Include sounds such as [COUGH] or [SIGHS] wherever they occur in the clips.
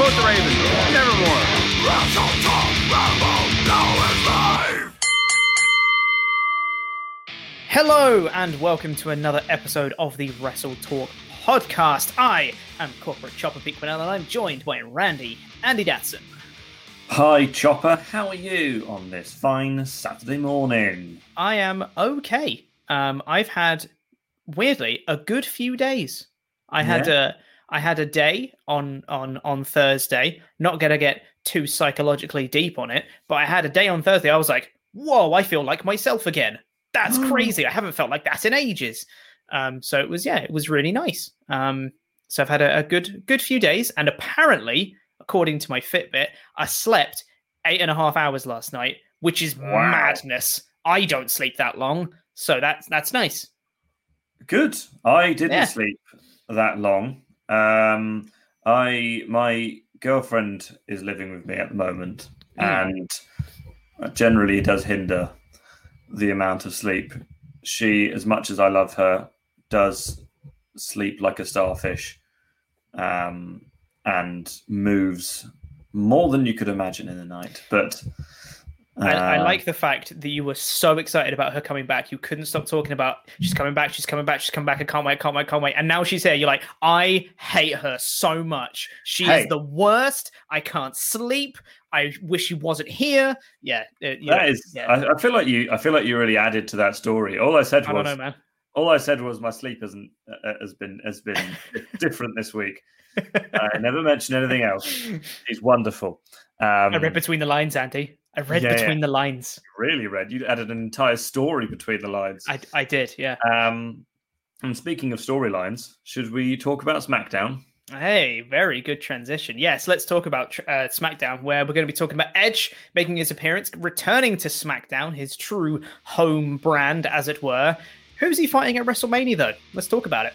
support the Raven. Nevermore. Wrestle Talk. Rambo. Now is live. Hello and welcome to another episode of the Wrestle Talk podcast. I am Corporate Chopper Peakman and I'm joined by Randy Andy Datson. Hi Chopper, how are you on this fine Saturday morning? I am okay. Um, I've had weirdly a good few days. I had Yeah. a I had a day on on on Thursday. Not gonna get too psychologically deep on it, but I had a day on Thursday. I was like, "Whoa, I feel like myself again." That's [GASPS] crazy. I haven't felt like that in ages. Um, so it was yeah, it was really nice. Um, so I've had a, a good good few days, and apparently, according to my Fitbit, I slept eight and a half hours last night, which is madness. I don't sleep that long, so that's that's nice. Good. I didn't Yeah. sleep that long. Um, I my girlfriend is living with me at the moment, Mm. and generally does hinder the amount of sleep. She, as much as I love her, does sleep like a starfish, um, and moves more than you could imagine in the night. But I, I uh, like the fact that you were so excited about her coming back. You couldn't stop talking about she's coming back, she's coming back, she's coming back. I can't wait, can't wait, can't wait. And now she's here. You're like, I hate her so much. She Hey. is the worst. I can't sleep. I wish she wasn't here. Yeah, uh, you know, That is, yeah. I, I feel like you. I feel like you really added to that story. All I said I was, don't know, man. all I said was my sleep hasn't uh, has been has been [LAUGHS] different this week. [LAUGHS] I never mentioned anything else. She's wonderful. Um, I read between the lines, Andy. I read yeah, between yeah. the lines. really read. You added an entire story between the lines. I, I did, yeah. Um, and speaking of storylines, should we talk about SmackDown? Hey, very good transition. Yes, let's talk about uh, SmackDown, where we're going to be talking about Edge making his appearance, returning to SmackDown, his true home brand, as it were. Who's he fighting at WrestleMania, though? Let's talk about it.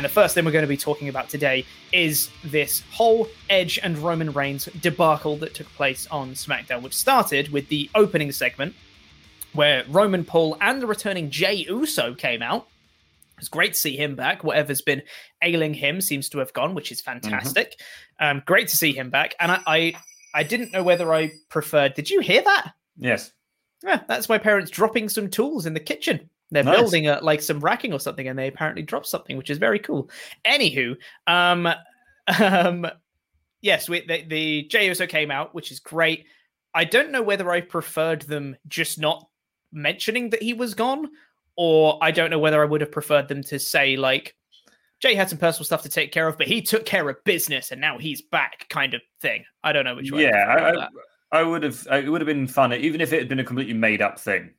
And the first thing we're going to be talking about today is this whole Edge and Roman Reigns debacle that took place on SmackDown, which started with the opening segment where Roman Paul and the returning Jey Uso came out. It's great to see him back. Whatever's been ailing him seems to have gone, which is fantastic. Um, great to see him back. And I, I, I didn't know whether I preferred. Did you hear that? Yes. Yeah, that's my parents dropping some tools in the kitchen. They're Nice. building a, like some racking or something, and they apparently dropped something, which is very cool. Anywho, um, [LAUGHS] um, yes, we, the, the Jey Uso came out, which is great. I don't know whether I preferred them just not mentioning that he was gone, or I don't know whether I would have preferred them to say like Jey had some personal stuff to take care of, but he took care of business and now he's back, kind of thing. I don't know which way. yeah, I I. I, I would have. It would have been fun, even if it had been a completely made up thing.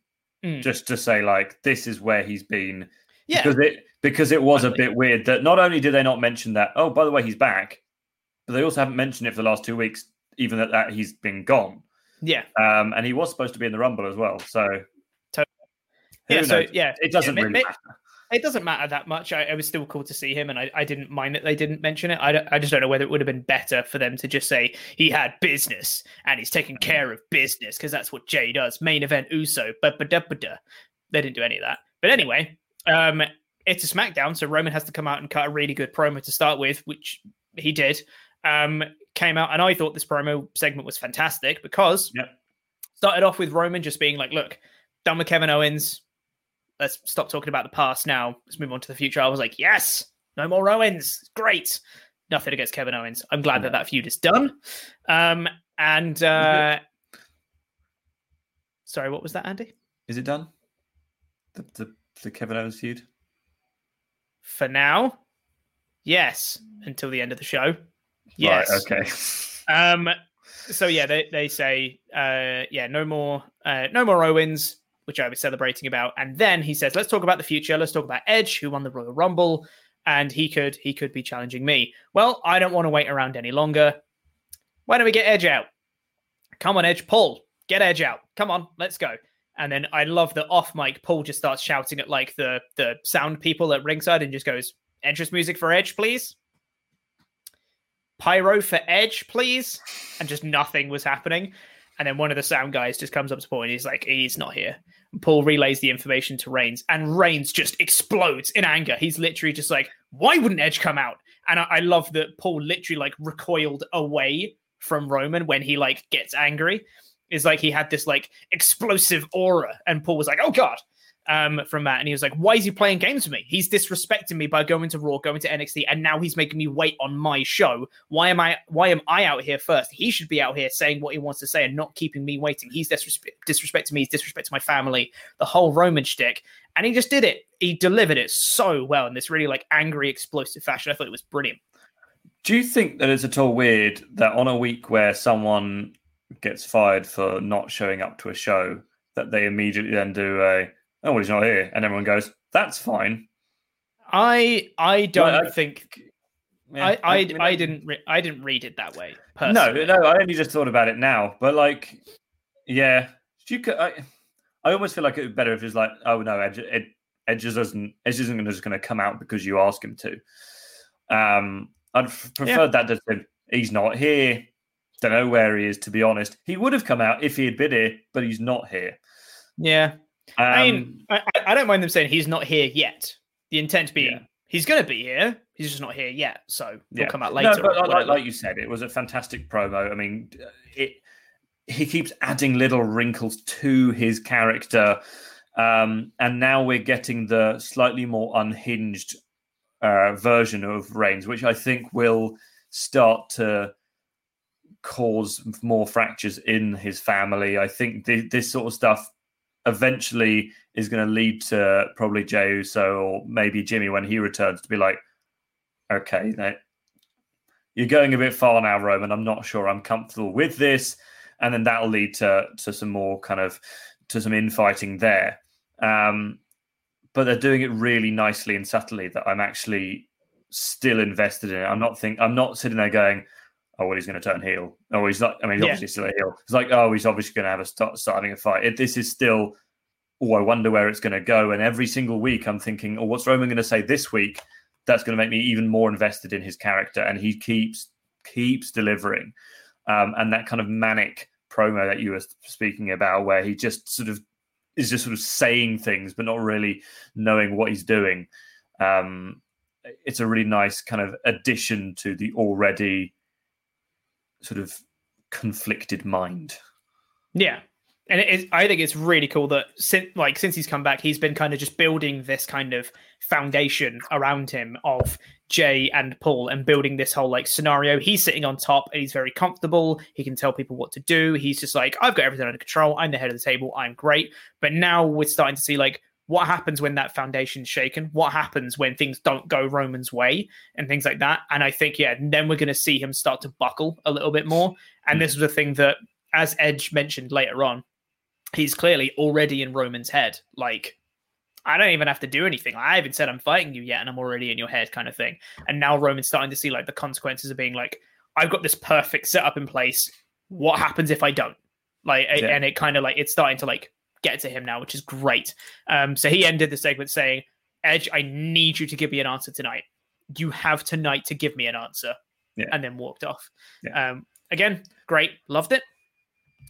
Mm. Just to say, like, this is where he's been. Yeah. Because it because it was a bit weird that not only did they not mention that. Oh, by the way, he's back. but they also haven't mentioned it for the last two weeks, even that, that he's been gone. Yeah. Um, and he was supposed to be in the Rumble as well. So, yeah, so yeah, it doesn't yeah, really ma- matter. It doesn't matter that much. I, it was still cool to see him, and I, I didn't mind that they didn't mention it. I, I just don't know whether it would have been better for them to just say he had business and he's taking care of business because that's what Jey does. Main event Uso, but but they didn't do any of that. But anyway, um, it's a SmackDown, so Roman has to come out and cut a really good promo to start with, which he did. Um, came out, and I thought this promo segment was fantastic because started off with Roman just being like, "Look, done with Kevin Owens. Let's stop talking about the past now. Let's move on to the future." I was like, "Yes, no more Owens. Great. Nothing against Kevin Owens. I'm glad that that feud is done." Um, and uh, sorry, what was that, Andy? Is it done? The, the, the Kevin Owens feud? For now, yes, until the end of the show. Yes. Right, okay. Um. So yeah, they they say, uh, yeah, no more, uh, no more Owens, which I was celebrating about, and then he says, let's talk about the future. Let's talk about Edge, who won the Royal Rumble, and he could he could be challenging me. Well, I don't want to wait around any longer. Why don't we get Edge out? Come on, Edge, Paul, get Edge out. Come on, let's go. And then I love the off mic. Paul just starts shouting at like the the sound people at ringside and just goes, "Entrance music for Edge, please." pyro for Edge, please. And just nothing was happening. And then one of the sound guys just comes up to Paul and he's like, he's not here. Paul relays the information to Reigns, and Reigns just explodes in anger. He's literally just like, why wouldn't Edge come out? And I, I love that Paul literally like recoiled away from Roman when he like gets angry. Is like he had this like explosive aura, and Paul was like, "Oh God!" Um, from that, and he was like, "Why is he playing games with me? He's disrespecting me by going to Raw, going to NXT, and now he's making me wait on my show. Why am I? Why am I out here first? He should be out here saying what he wants to say and not keeping me waiting. He's disrespe- disrespecting me. He's disrespecting my family. The whole Roman shtick, and he just did it. He delivered it so well in this really like angry, explosive fashion. I thought it was brilliant. Do you think that it's at all weird that on a week where someone gets fired for not showing up to a show, that they immediately then do a oh well he's not here, and everyone goes that's fine. I I don't Well, I- think Yeah, I I, mean, I didn't re- I didn't read it that way. No, Personally. no, I only just thought about it now. But like, yeah, you could. I, I almost feel like it would be better if it's like, oh no, Edge, Ed, Edge just doesn't, Edge isn't gonna- just going to come out because you ask him to. Um, I'd preferred that to say, he's not here. Don't know where he is. To be honest, he would have come out if he had been here, but he's not here. Yeah. I Um, mean, I, I- I don't mind them saying he's not here yet. The intent being he's going to be here. He's just not here yet. So he'll come out later. No, but like, like, like you said, it was a fantastic promo. I mean, it he keeps adding little wrinkles to his character, um, and now we're getting the slightly more unhinged uh, version of Reigns, which I think will start to cause more fractures in his family. I think thi- this sort of stuff eventually is going to lead to probably Jey Uso or maybe Jimmy when he returns to be like, okay, you're going a bit far now, Roman. I'm not sure I'm comfortable with this, and then that'll lead to to some more kind of to some infighting there. Um, but they're doing it really nicely and subtly that I'm actually still invested in it. I'm not think I'm not sitting there going, "Oh, well, he's going to turn heel." Oh, he's not. I mean, he's Yeah. obviously still a heel. It's like, oh, he's obviously going to have a start starting a fight. It, this is still. Oh, I wonder where it's going to go. And every single week, I'm thinking, oh, what's Roman going to say this week? That's going to make me even more invested in his character. And he keeps keeps delivering. Um, and that kind of manic promo that you were speaking about, where he just sort of is just sort of saying things, but not really knowing what he's doing. Um, it's a really nice kind of addition to the already sort of conflicted mind. Yeah. And it is, I think it's really cool that since like since he's come back, he's been kind of just building this kind of foundation around him of Jey and Paul and building this whole like scenario. He's sitting on top and he's very comfortable. He can tell people what to do. He's just like, I've got everything under control. I'm the head of the table. I'm great. But now we're starting to see like what happens when that foundation's shaken? What happens when things don't go Roman's way and things like that? And I think, yeah, then we're going to see him start to buckle a little bit more. And this mm. was a thing that, as Edge mentioned later on, he's clearly already in Roman's head. Like, I don't even have to do anything. I haven't said I'm fighting you yet, and I'm already in your head, kind of thing. And now Roman's starting to see like the consequences of being like, I've got this perfect setup in place. What happens if I don't? Like, yeah. and it kind of like it's starting to like get to him now, which is great. Um, so he ended the segment saying, "Edge, I need you to give me an answer tonight. You have tonight to give me an answer." Yeah. And then walked off. Yeah. Um, again, great, loved it.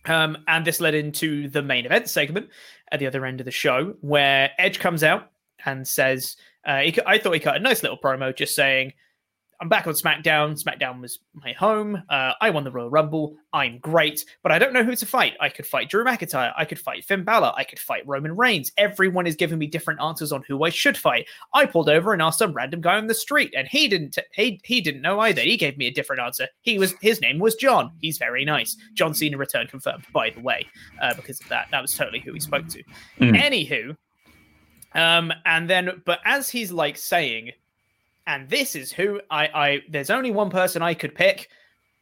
Um, and this led into the main event segment at the other end of the show, where Edge comes out and says, uh, he, I thought he cut a nice little promo just saying, I'm back on SmackDown. SmackDown was my home. Uh, I won the Royal Rumble. I'm great, but I don't know who to fight. I could fight Drew McIntyre. I could fight Finn Balor. I could fight Roman Reigns. Everyone is giving me different answers on who I should fight. I pulled over and asked some random guy on the street, and he didn't. T- he he didn't know either. He gave me a different answer. He was his name was John. He's very nice. John Cena return confirmed, by the way, uh, because of that. That was totally who he spoke to. Mm. Anywho, um, and then but as he's like saying and this is who I, I there's only one person I could pick.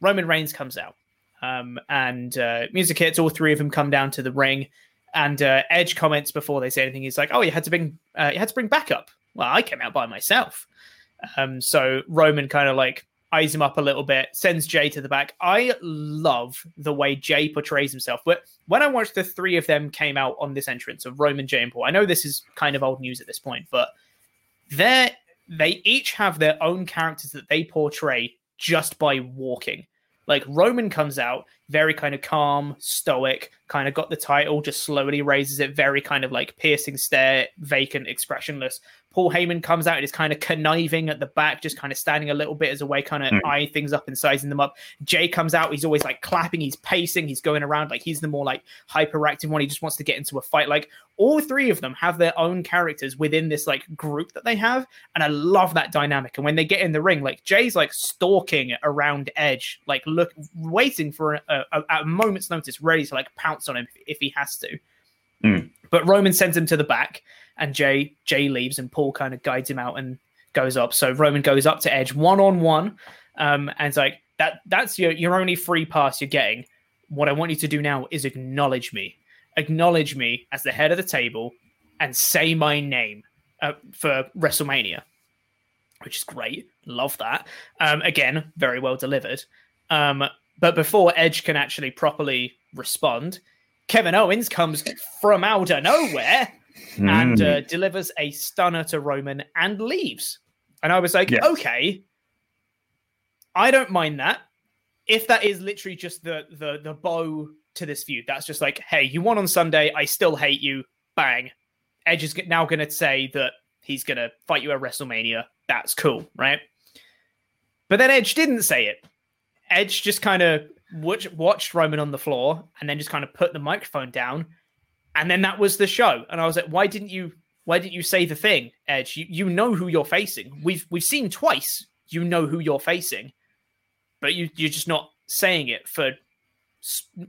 Roman Reigns comes out. Um, and uh, music hits, all three of them come down to the ring. And uh, Edge comments before they say anything. He's like, "Oh, you had to bring, uh, you had to bring backup." Well, I came out by myself. Um, so Roman kind of like eyes him up a little bit, sends Jey to the back. I love the way Jey portrays himself. But when I watched the three of them came out on this entrance of Roman, Jey, and Paul, I know this is kind of old news at this point, but they're they each have their own characters that they portray just by walking. Like Roman comes out very kind of calm, stoic, kind of got the title, just slowly raises it, very kind of like piercing stare, vacant, expressionless. Paul Heyman comes out and is kind of conniving at the back, just kind of standing a little bit as a way, kind of mm. eyeing things up and sizing them up. Jey comes out, he's always like clapping, he's pacing, he's going around like he's the more like hyperactive one. He just wants to get into a fight. Like all three of them have their own characters within this like group that they have, and I love that dynamic. And when they get in the ring, like Jey's like stalking around Edge, like look, waiting for a, a, a moment's notice, ready to like pounce on him if, if he has to. Mm. But Roman sends him to the back and Jey Jey leaves, and Paul kind of guides him out and goes up. So Roman goes up to Edge one on one, and it's like that. That's your your only free pass you're getting. What I want you to do now is acknowledge me, acknowledge me as the head of the table, and say my name uh, for WrestleMania, which is great. Love that. Um, again, very well delivered. Um, but before Edge can actually properly respond, Kevin Owens comes from out of nowhere mm. and uh, delivers a stunner to Roman and leaves. And I was like, okay, I don't mind that. If that is literally just the the the bow to this feud, that's just like, hey, you won on Sunday, I still hate you. Bang. Edge is now going to say that he's going to fight you at WrestleMania. That's cool, right? But then Edge didn't say it. Edge just kind of watched Roman on the floor and then just kind of put the microphone down and then that was the show. And I was like, why didn't you? Why didn't you say the thing, Edge? You, you know who you're facing. We've we've seen twice. You know who you're facing, but you you're just not saying it for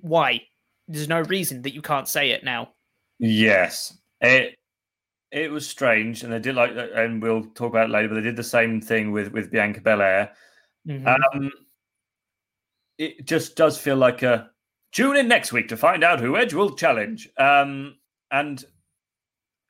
why? There's no reason that you can't say it now. Yes, it it was strange, and they did like, and we'll talk about it later. But they did the same thing with with Bianca Belair. Mm-hmm. Um, it just does feel like a Tune in next week to find out who Edge will challenge. Um, and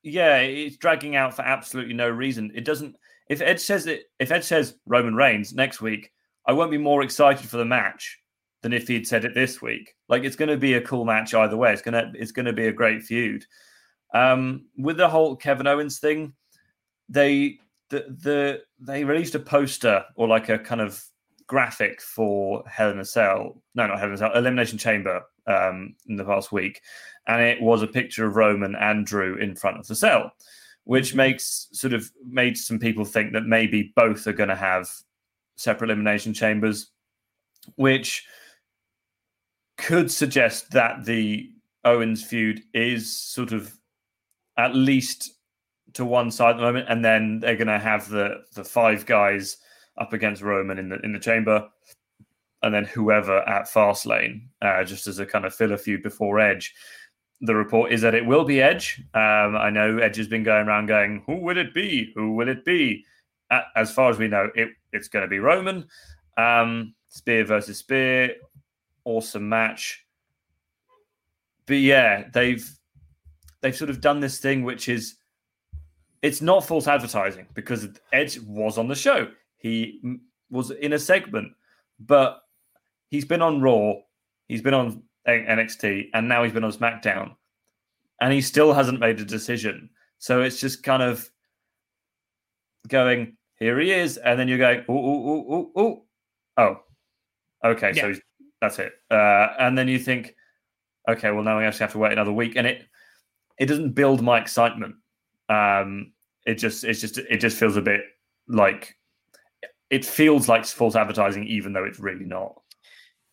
yeah, it's dragging out for absolutely no reason. It doesn't. If Edge says it, if Edge says Roman Reigns next week, I won't be more excited for the match than if he'd said it this week. Like it's going to be a cool match either way. It's gonna it's going to be a great feud. Um, with the whole Kevin Owens thing, they the the they released a poster or like a kind of graphic for Hell in a Cell. No, not Hell in a Cell. Elimination Chamber um, in the past week, and it was a picture of Roman and Drew in front of the cell, which mm-hmm. makes sort of made some people think that maybe both are going to have separate elimination chambers, which could suggest that the Owens feud is sort of at least to one side at the moment, and then they're going to have the the five guys up against Roman in the in the chamber, and then whoever at Fastlane, uh, just as a kind of filler feud before Edge. The report is that it will be Edge. Um, I know Edge has been going around going, "Who will it be? Who will it be?" as far as we know, it, it's going to be Roman. Um, spear versus spear, awesome match. But yeah, they've they've sort of done this thing which is it's not false advertising because Edge was on the show. He was in a segment, but he's been on Raw, he's been on NXT, and now he's been on SmackDown, and he still hasn't made a decision. So it's just kind of going, here he is, and then you're going, oh, oh, oh, oh, oh, okay, yeah. so that's it, uh, and then you think, okay, well now we actually have to wait another week, and it it doesn't build my excitement. Um, it just it's just it just feels a bit like it feels like false advertising, even though it's really not.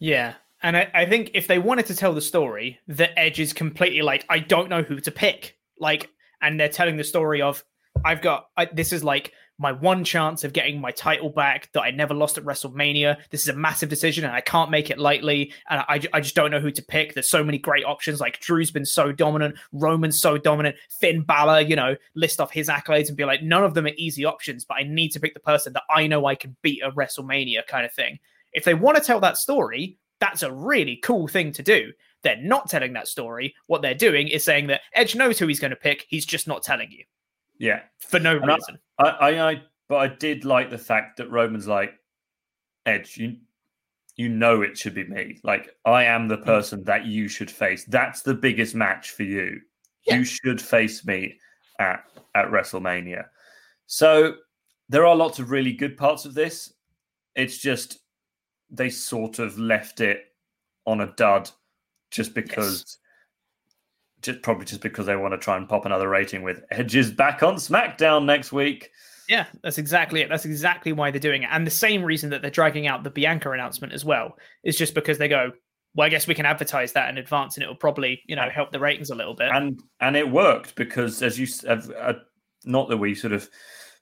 Yeah. And I, I think if they wanted to tell the story, the Edge is completely like, I don't know who to pick. Like, and they're telling the story of, I've got, I, this is like my one chance of getting my title back that I never lost at WrestleMania. This is a massive decision and I can't make it lightly. And I, I just don't know who to pick. There's so many great options. Like Drew's been so dominant, Roman's so dominant, Finn Balor, you know, list off his accolades and be like, none of them are easy options, but I need to pick the person that I know I can beat at WrestleMania kind of thing. If they want to tell that story, that's a really cool thing to do. They're not telling that story. What they're doing is saying that Edge knows who he's going to pick. He's just not telling you. Yeah, for no and reason. I, I, I, but I did like the fact that Roman's like, Edge, you, you know, it should be me. Like, I am the hmm. person that you should face. That's the biggest match for you. Yeah. You should face me at at WrestleMania. So there are lots of really good parts of this. It's just they sort of left it on a dud just because yes just probably just because they want to try and pop another rating with Edges back on SmackDown next week. Yeah, that's exactly it. That's exactly why they're doing it. And the same reason that they're dragging out the Bianca announcement as well is just because they go, well, I guess we can advertise that in advance and it will probably, you know, help the ratings a little bit. And and it worked because as you said, uh, not that we sort of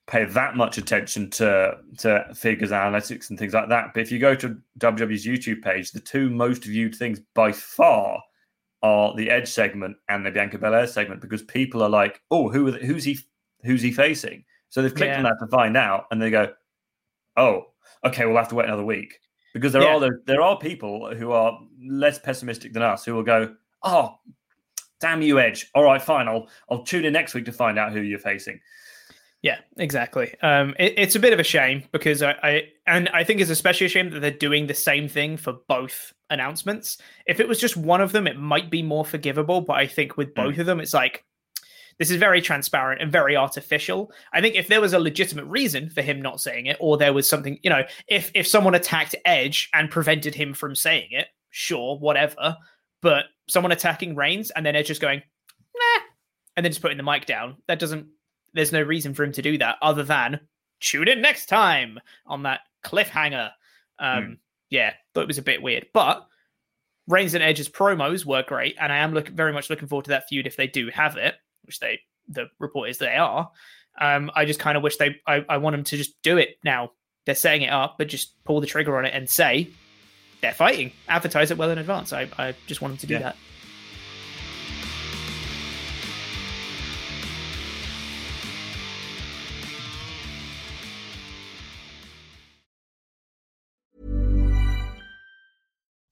pay that much attention to to figures analytics and things like that, but if you go to WWE's YouTube page, the two most viewed things by far are the Edge segment and the Bianca Belair segment because people are like, "Oh, who who's he who's he facing?" So they've clicked yeah. on that to find out, and they go, "Oh, okay, we'll have to wait another week." Because there yeah. are there are people who are less pessimistic than us who will go, "Oh, damn you, Edge! All right, fine, I'll I'll tune in next week to find out who you're facing." Yeah, exactly. Um, it, it's a bit of a shame because I, I, and I think it's especially a shame that they're doing the same thing for both announcements. If it was just one of them, it might be more forgivable. But I think with both mm. of them, it's like this is very transparent and very artificial. I think if there was a legitimate reason for him not saying it, or there was something, you know, if if someone attacked Edge and prevented him from saying it, sure, whatever. But someone attacking Reigns and then Edge just going, nah, and then just putting the mic down, that doesn't there's no reason for him to do that other than tune in next time on that cliffhanger. Um, mm. Yeah, but it was a bit weird. But Reigns and Edge's promos were great, and I am look, very much looking forward to that feud if they do have it, which they the report is they are. Um, I just kind of wish they I, I want them to just do it now. They're setting it up, but just pull the trigger on it and say they're fighting. Advertise it well in advance. I, I just want them to do yeah. that.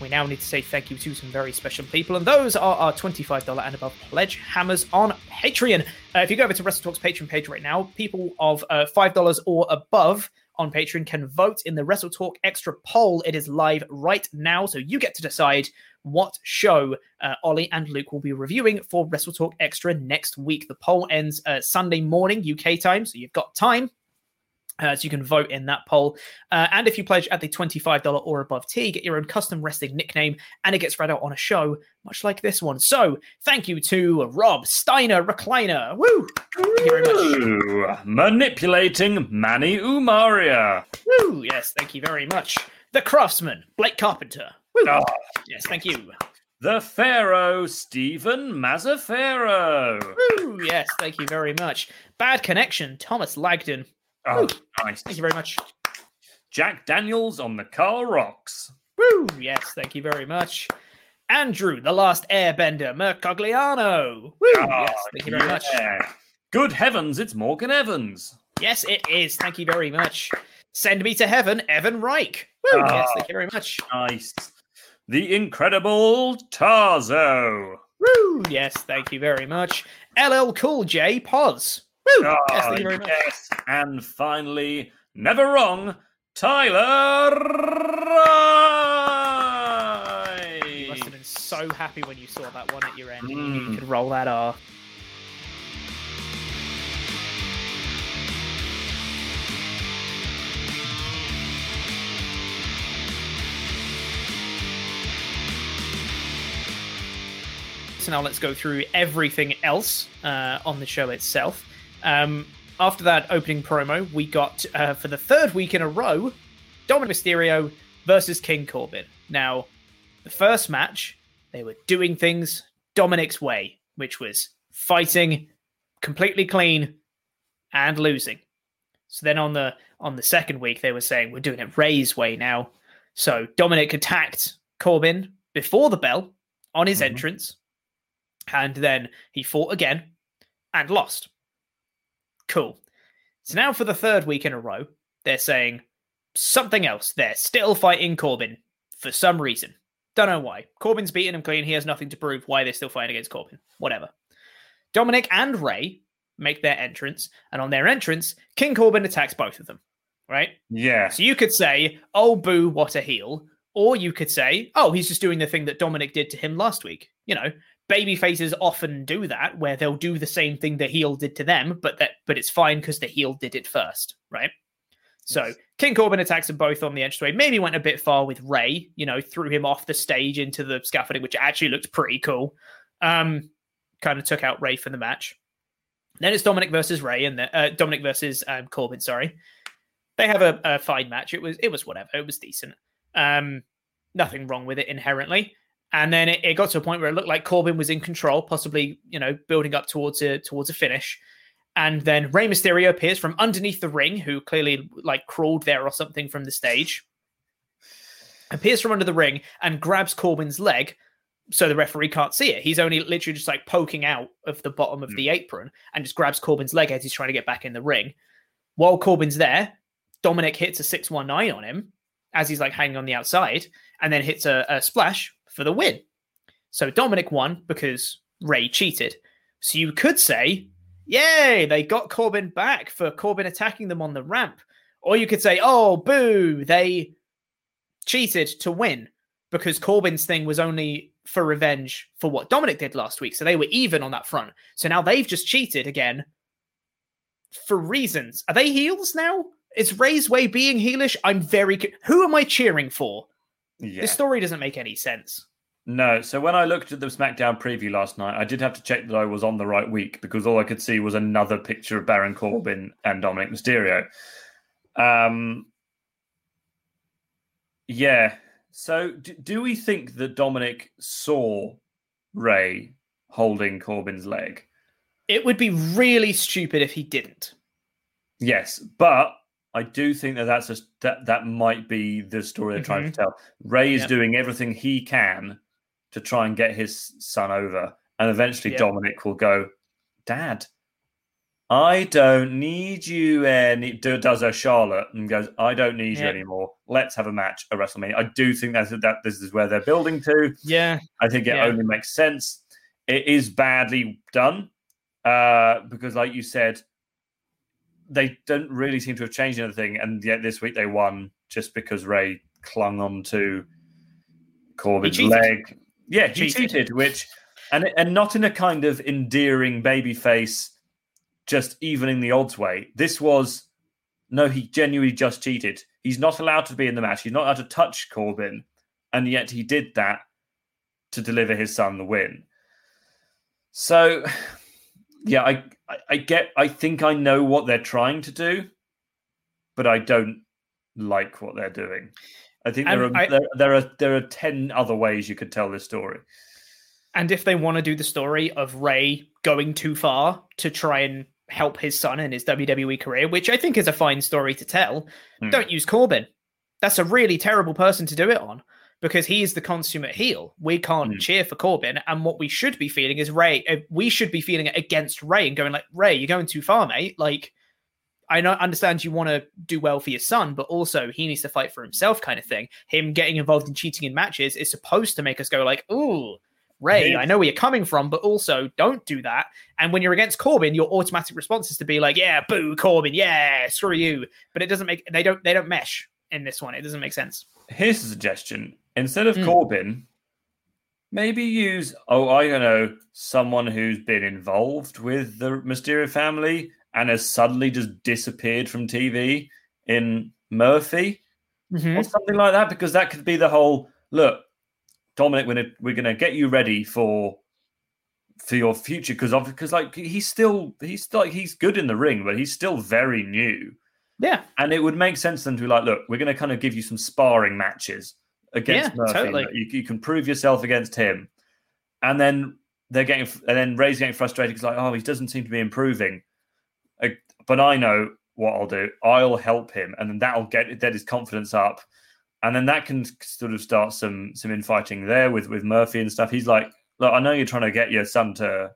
We now need to say thank you to some very special people, and those are our $25 and above pledge hammers on Patreon. Uh, if you go over to Wrestle Talk's Patreon page right now, people of uh, $5 or above on Patreon can vote in the Wrestle Talk Extra poll. It is live right now, so you get to decide what show uh, Ollie and Luke will be reviewing for Wrestle Talk Extra next week. The poll ends uh, Sunday morning UK time, so you've got time. Uh, so you can vote in that poll. Uh, and if you pledge at the $25 or above tier, you get your own custom wrestling nickname and it gets read out on a show, much like this one. So thank you to Rob Steiner Recliner. Woo! Thank you very much. Manipulating Manny Umaria. Woo! Yes, thank you very much. The Craftsman, Blake Carpenter. Woo! Oh. Yes, thank you. The Pharaoh, Stephen Mazzaferro. Woo! Yes, thank you very much. Bad Connection, Thomas Lagden. Oh, Woo. nice. Thank you very much. Jack Daniels on the Carl Rocks. Woo! Yes, thank you very much. Andrew, the last airbender, Mercogliano. Woo! Oh, yes, thank you very yeah. much. Good heavens, it's Morgan Evans. Yes, it is. Thank you very much. Send me to heaven, Evan Reich. Woo! Oh, yes, thank you very much. Nice. The incredible Tarzo. Woo! Yes, thank you very much. LL Cool J Pos. Woo! Oh, yes, thank you very much. Yes. And finally, never wrong, Tyler You must have been so happy when you saw that one at your end. Mm. You you could roll that R. So now let's go through everything else uh, on the show itself. Um, after that opening promo, we got uh, for the third week in a row Dominik Mysterio versus King Corbin. Now, the first match, they were doing things Dominik's way, which was fighting completely clean and losing. So then on the on the second week, they were saying we're doing it Rey's way now. So Dominik attacked Corbin before the bell on his mm-hmm. entrance, and then he fought again and lost. Cool. So now for the third week in a row, they're saying something else. They're still fighting Corbin for some reason. Don't know why. Corbin's beaten him clean. He has nothing to prove why they're still fighting against Corbin. Whatever. Dominik and Rey make their entrance, and on their entrance, King Corbin attacks both of them. Right? Yeah. So you could say, oh, boo, what a heel. Or you could say, oh, he's just doing the thing that Dominik did to him last week. You know, baby faces often do that where they'll do the same thing the heel did to them but that but it's fine because the heel did it first right? So yes. king corbin attacks them both on the entryway maybe went a bit far with rey you know threw him off the stage into the scaffolding which actually looked pretty cool. Um kind of took out rey for the match. Then it's dominik versus rey and the, uh, dominik versus um, corbin sorry. They have a, a fine match. It was it was whatever. It was decent. Um nothing wrong with it inherently and then it, it, got to a point where it looked like Corbin was in control, possibly, you know, building up towards a towards a finish. And then Rey Mysterio appears from underneath the ring, who clearly like crawled there or something from the stage. Appears from under the ring and grabs Corbin's leg, so the referee can't see it. He's only literally just like poking out of the bottom of mm. the apron and just grabs Corbin's leg as he's trying to get back in the ring. While Corbin's there, Dominik hits a 619 on him as he's like hanging on the outside and then hits a, a splash for the win. So Dominik won because Rey cheated. So you could say, yay, they got Corbin back for Corbin attacking them on the ramp. Or you could say, oh, boo, they cheated to win because Corbin's thing was only for revenge for what Dominik did last week. So they were even on that front. So now they've just cheated again for reasons. Are they heels now? Is Rey's way being heelish? I'm very. Who am I cheering for? Yeah. The story doesn't make any sense. No. So when I looked at the SmackDown preview last night, I did have to check that I was on the right week because all I could see was another picture of Baron Corbin and Dominik Mysterio. Um. Yeah. So do, do we think that Dominik saw Rey holding Corbin's leg? It would be really stupid if he didn't. Yes, but I do think that that's a, that that might be the story they're trying Mhm. to tell. Rey is Yep. doing everything he can to try and get his son over, and eventually Yep. Dominik will go, "Dad, I don't need you." Do- does a Charlotte and goes, "I don't need you anymore. Let's have a match at WrestleMania." I do think that's that. This is where they're building to. Yeah. I think it Yeah. only makes sense. It is badly done uh, because, like you said, they don't really seem to have changed anything, and yet this week they won just because Rey clung on to Corbin's leg. Yeah, he Cheated. cheated, which and and not in a kind of endearing baby face, just evening the odds way. This was no, he genuinely just cheated. He's not allowed to be in the match. He's not allowed to touch Corbin, and yet he did that to deliver his son the win. So, yeah, I, I, I get. I think I know what they're trying to do, but I don't like what they're doing. I think there And are I- there, there are there are ten other ways you could tell this story. And if they want to do the story of Rey going too far to try and help his son in his WWE career, which I think is a fine story to tell, Hmm. don't use Corbin. That's a really terrible person to do it on because he is the consummate heel. We can't Hmm. cheer for Corbin, and what we should be feeling is Rey. uh, We should be feeling it against Rey and going like, Rey, you're going too far, mate. Like, I know, understand you want to do well for your son, but also he needs to fight for himself, kind of thing. Him getting involved in cheating in matches is supposed to make us go like, ooh. Rey, I know where you're coming from, but also don't do that. And when you're against Corbin, your automatic response is to be like, "Yeah, boo, Corbin, yeah, screw you." But it doesn't make they don't they don't mesh in this one. It doesn't make sense. Here's a suggestion: instead of Hmm. Corbin, maybe use oh I don't know someone who's been involved with the Mysterio family and has suddenly just disappeared from TV in Murphy Mm-hmm. or something like that, because that could be the whole look. Dominik, we're gonna, we're gonna get you ready for for your future because of because like he's still he's still like he's good in the ring, but he's still very new. Yeah, And it would make sense then to be like, look, we're going to kind of give you some sparring matches against Yeah, Murphy. totally. You, you can prove yourself against him. And then they're getting, and then Rey's getting frustrated because, like, oh, he doesn't seem to be improving. But I know what I'll do. I'll help him, and then that'll get get his confidence up, and then that can sort of start some some infighting there with with Murphy and stuff. He's like, look, I know you're trying to get your son to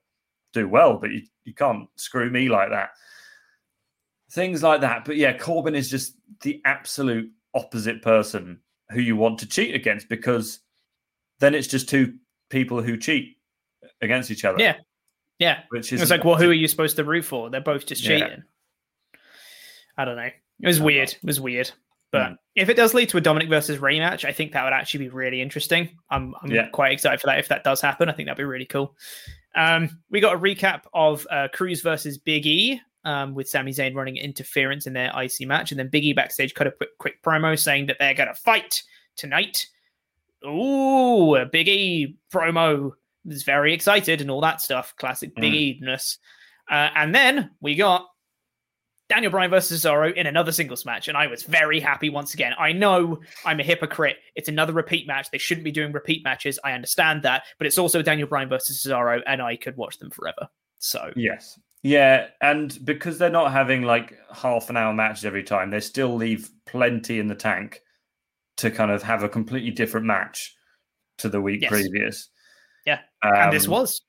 do well, but you, you can't screw me like that things like that. But yeah, Corbin is just the absolute opposite person who you want to cheat against because then it's just two people who cheat against each other. yeah, yeah. Which is It's like, well, who are you supposed to root for? They're both just Yeah. cheating. I don't know. It was weird. It was weird. But Mm. if it does lead to a Dominik versus Rey match, I think that would actually be really interesting. I'm, I'm Yeah. quite excited for that. If that does happen, I think that'd be really cool. Um, we got a recap of uh, Crews versus Big E um, with Sami Zayn running interference in their IC match. And then Big E backstage cut a quick, quick promo saying that they're going to fight tonight. Ooh, a Big E promo. Was very excited and all that stuff. Classic Big Mm. Uh, and then we got Daniel Bryan versus Cesaro in another singles match, and I was very happy once again. I know I'm a hypocrite. It's another repeat match. They shouldn't be doing repeat matches. I understand that, but it's also Daniel Bryan versus Cesaro, and I could watch them forever. So Yes. Yeah, and because they're not having like half an hour matches every time, they still leave plenty in the tank to kind of have a completely different match to the week Yes. previous. Yeah, and this Um, was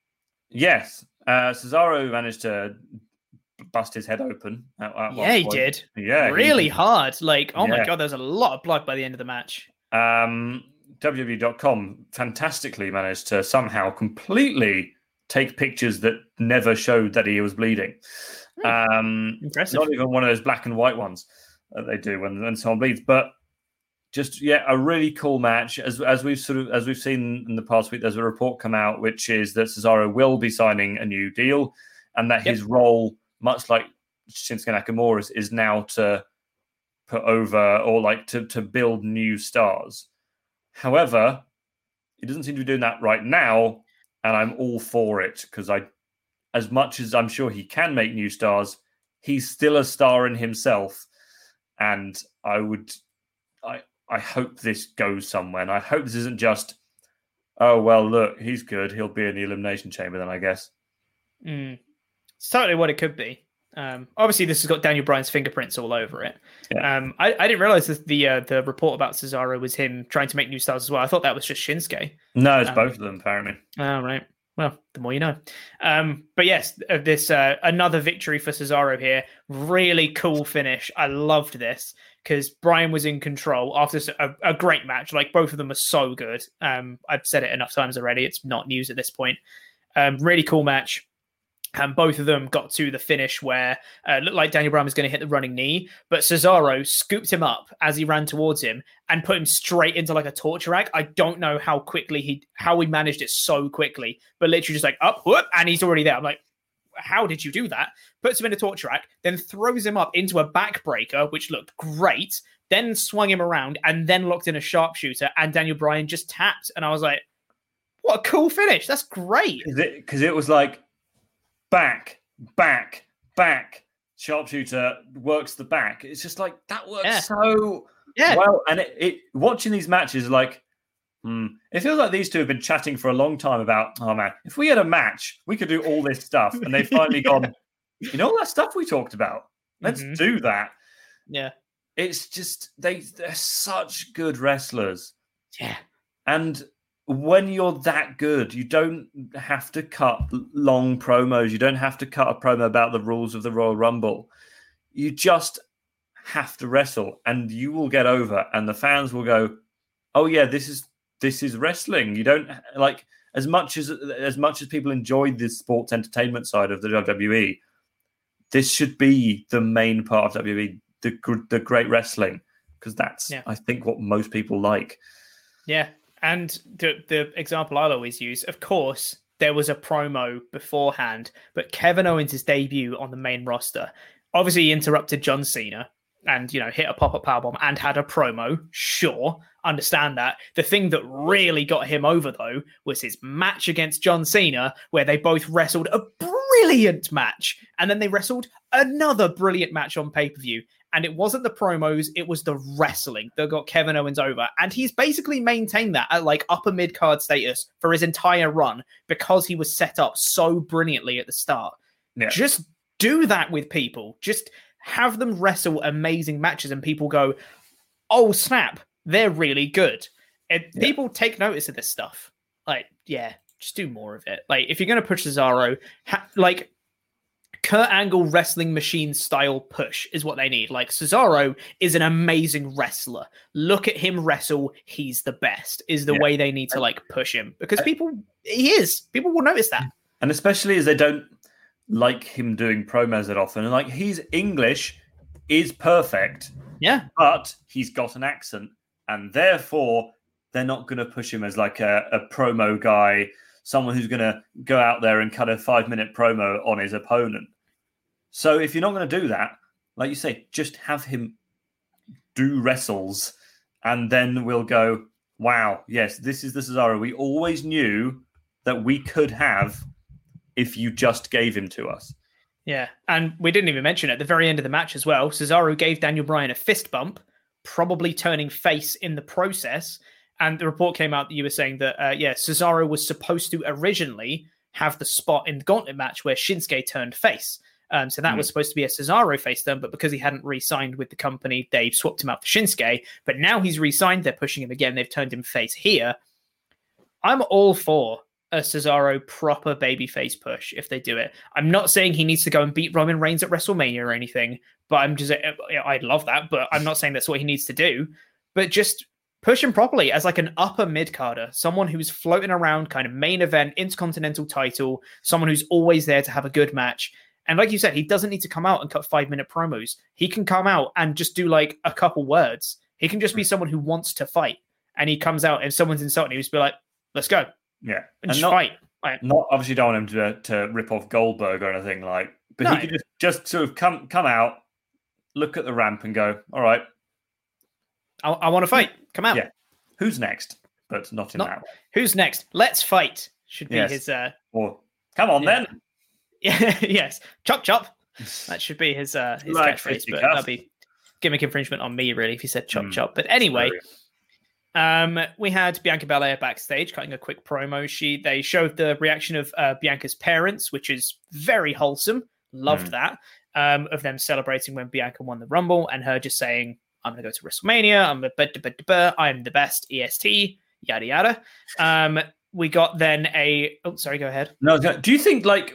Yes, uh, Cesaro managed to bust his head open. At, at yeah, he did Yeah, really did. hard. Like oh my Yeah. god, there's a lot of blood by the end of the match. Um, WWE.com fantastically managed to somehow completely take pictures that never showed that he was bleeding. Um, Impressive. Not even one of those black and white ones that they do when, when someone bleeds, but just yeah, a really cool match. As as we've sort of as we've seen in the past week, there's a report come out which is that Cesaro will be signing a new deal, and that his role, much like Shinsuke Nakamura is, is now to put over or like to to build new stars. However, he doesn't seem to be doing that right now, and I'm all for it because I, as much as I'm sure he can make new stars, he's still a star in himself, and I would, I hope this goes somewhere, and I hope this isn't just, oh well, look, he's good, he'll be in the elimination chamber then, I guess. Mm. It's totally what it could be. Um, obviously, this has got Daniel Bryan's fingerprints all over it. Yeah. Um, I, I, didn't realize that the uh, the report about Cesaro was him trying to make new stars as well. I thought that was just Shinsuke. No, it's um, both of them apparently. Oh right. Well, the more you know. Um, but yes, uh, this uh, another victory for Cesaro here. Really cool finish. I loved this because Bryan was in control after a, a, great match. Like both of them are so good. Um, I've said it enough times already. It's not news at this point. Um, really cool match and both of them got to the finish where uh, looked like Daniel Bryan was going to hit the running knee, but Cesaro scooped him up as he ran towards him and put him straight into like a torture rack. I don't know how quickly he how he managed it so quickly, but literally just like up, whoop, and he's already there. I'm like, how did you do that? Puts him in a torture rack, then throws him up into a backbreaker, which looked great. Then swung him around and then locked in a sharpshooter, and Daniel Bryan just tapped, and I was like, what a cool finish! That's great. Because it, it was like back, back, back. Sharpshooter works the back. It's just like that works yeah. so yeah. well. And it, it watching these matches like Hmm. It feels like these two have been chatting for a long time about, oh man, if we had a match, we could do all this stuff. And they've finally [LAUGHS] yeah. gone, you know, all that stuff we talked about. Let's mm-hmm. do that. Yeah. It's just they they're such good wrestlers. Yeah. And when you're that good, you don't have to cut long promos. You don't have to cut a promo about the rules of the Royal Rumble. You just have to wrestle, and you will get over, and the fans will go, "Oh yeah, this is this is wrestling." You don't like as much as as much as people enjoy the sports entertainment side of the WWE. This should be the main part of WWE, the the great wrestling, because that's yeah. I think what most people like. Yeah, and the the example I'll always use, of course, there was a promo beforehand, but Kevin Owens' debut on the main roster obviously interrupted John Cena and you know hit a pop up powerbomb and had a promo. Sure, understand that. The thing that really got him over though was his match against John Cena, where they both wrestled a brilliant match, and then they wrestled another brilliant match on pay per view. And it wasn't the promos, it was the wrestling that got Kevin Owens over. And he's basically maintained that at like upper mid card status for his entire run because he was set up so brilliantly at the start. Yeah. Just do that with people. Just have them wrestle amazing matches and people go, oh, snap, they're really good. And yeah. people take notice of this stuff. Like, yeah, just do more of it. Like, if you're going to push Cesaro, ha- like, Kurt Angle wrestling machine style push is what they need. Like Cesaro is an amazing wrestler. Look at him wrestle. He's the best. Is the yeah. way they need to like push him because people he is. People will notice that. And especially as they don't like him doing promos that often. And like his English is perfect. Yeah. But he's got an accent. And therefore they're not going to push him as like a, a promo guy someone who's going to go out there and cut a five minute promo on his opponent. So if you're not going to do that, like you say, just have him do wrestles, and then we'll go, wow, yes, this is the Cesaro we always knew that we could have if you just gave him to us. Yeah, and we didn't even mention at the very end of the match as well. Cesaro gave Daniel Bryan a fist bump, probably turning face in the process. And the report came out that you were saying that, uh, yeah, Cesaro was supposed to originally have the spot in the gauntlet match where Shinsuke turned face. Um, so that mm. was supposed to be a Cesaro face turn, but because he hadn't re-signed with the company, they swapped him out for Shinsuke. But now he's re-signed, they're pushing him again. They've turned him face here. I'm all for a Cesaro proper babyface push if they do it. I'm not saying he needs to go and beat Roman Reigns at WrestleMania or anything, but I'm just uh, I'd love that, but I'm not saying that's what he needs to do. But just push him properly as like an upper mid carder, someone who's floating around, kind of main event, intercontinental title, someone who's always there to have a good match. And like you said, he doesn't need to come out and cut five minute promos. He can come out and just do like a couple words. He can just be hmm. someone who wants to fight. And he comes out and someone's insulting him, he's be like, let's go. Yeah. And, and not, fight. Not obviously don't want him to to rip off Goldberg or anything like but No. he could just, just sort of come come out, look at the ramp, and go, "All right, I, I want to fight. Come out. yeah, who's next?" But not in Not- that way. Who's next? Let's fight. Should be Yes. his. uh Or come on Yeah. then. Yeah, [LAUGHS] yes. Chop chop. [LAUGHS] That should be his uh his Like catchphrase, but that'd be gimmick infringement on me, really, if he said chop Mm. chop. But anyway, Sorry. Um, we had Bianca Belair backstage cutting a quick promo. She they showed the reaction of uh, Bianca's parents, which is very wholesome. Loved Mm. that. Um, of them celebrating when Bianca won the Rumble and her just saying, "I'm going to go to WrestleMania. I'm a I'm the best." EST yada yada. Um, we got then a. Oh, sorry. Go ahead. No, do you think like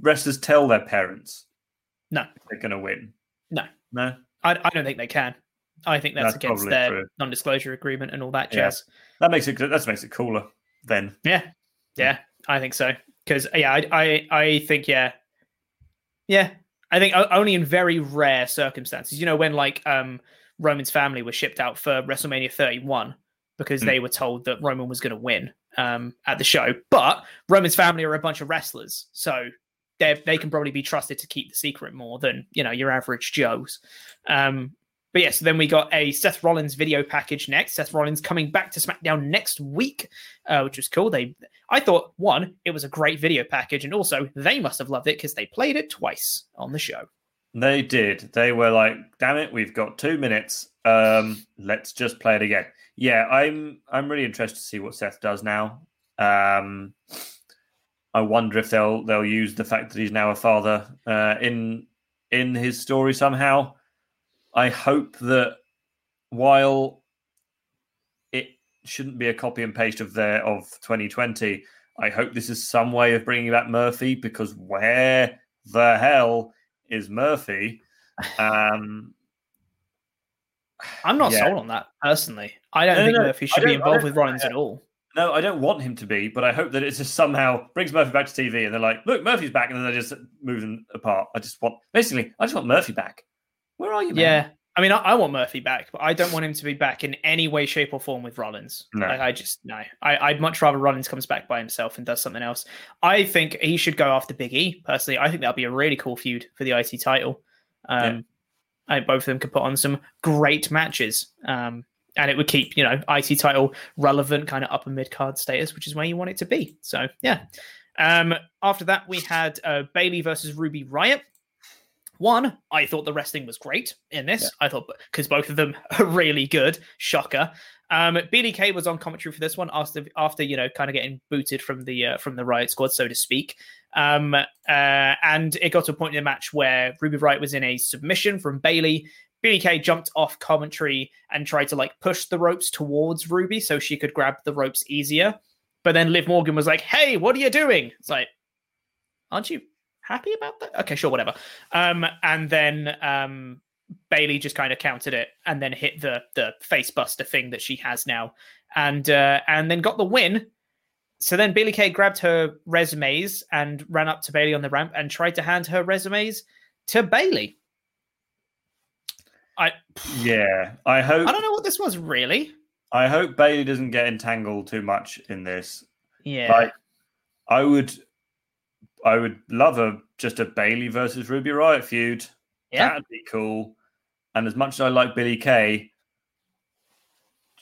wrestlers tell their parents No. they're going to win? No. No. I, I don't think they can. I think that's, That's against their true. non-disclosure agreement and all that Yeah. That makes it that makes it cooler. Then Yeah, yeah, I think so. Because yeah, I, I I think yeah, yeah, I think only in very rare circumstances. You know, when like um Roman's family was shipped out for WrestleMania 31 because Mm. they were told that Roman was going to win um at the show, but Roman's family are a bunch of wrestlers, so they they can probably be trusted to keep the secret more than you know your average Joes. Um, but yes, then we got a Seth Rollins video package next. Seth Rollins coming back to SmackDown next week, uh, which was cool. They, I thought one, it was a great video package, and also they must have loved it because they played it twice on the show. they did. They were like, "Damn it, we've got two minutes. Um, let's just play it again." Yeah, I'm I'm really interested to see what Seth does now. Um, I wonder if they'll they'll use the fact that he's now a father uh, in in his story somehow. I hope that while it shouldn't be a copy and paste of their of 2020, I hope this is some way of bringing back Murphy because where the hell is Murphy? Um, I'm not Yeah. sold on that personally. I don't No, think no, Murphy should be involved with Rollins at all. no, I don't want him to be, but I hope that it just somehow brings Murphy back to TV, and they're like, "Look, Murphy's back," and then they just move them apart. I just want, basically, I just want Murphy back. Where are you, man? Yeah. I mean, I, I want Murphy back, but I don't want him to be back in any way, shape, or form with Rollins. No. Like, I just no. I, I'd much rather Rollins comes back by himself and does something else. I think he should go after Big E. Personally, I think that'd be a really cool feud for the IC title. Um, I think both of them could put on some great matches, um, and it would keep you know IC title relevant, kind of upper mid card status, which is where you want it to be. So yeah. Um, after that, we had uh, Bayley versus Ruby Riott. One, I thought the wrestling was great in this. I thought because both of them [LAUGHS] are really good. Shocker. Um, BDK was on commentary for this one after after you know kind of getting booted from the uh, from the Riott Squad, so to speak. Um, uh, and it got to a point in the match where Ruby Riott was in a submission from Bayley. BDK jumped off commentary and tried to like push the ropes towards Ruby so she could grab the ropes easier. But then Liv Morgan was like, "Hey, what are you doing?" It's like, aren't you happy about that? Okay, sure, whatever. Um, and then um, Bayley just kind of countered it and then hit the the face buster thing that she has now, and uh, and then got the win. So then Bailey Kay grabbed her resumes and ran up to Bayley on the ramp and tried to hand her resumes to Bayley. I Yeah, I hope. I don't know what this was really. I hope Bayley doesn't get entangled too much in this. Yeah. Like, I would, I would love a just a Bayley versus Ruby Riott feud. Yeah. That'd be cool. And as much as I like Billie Kay,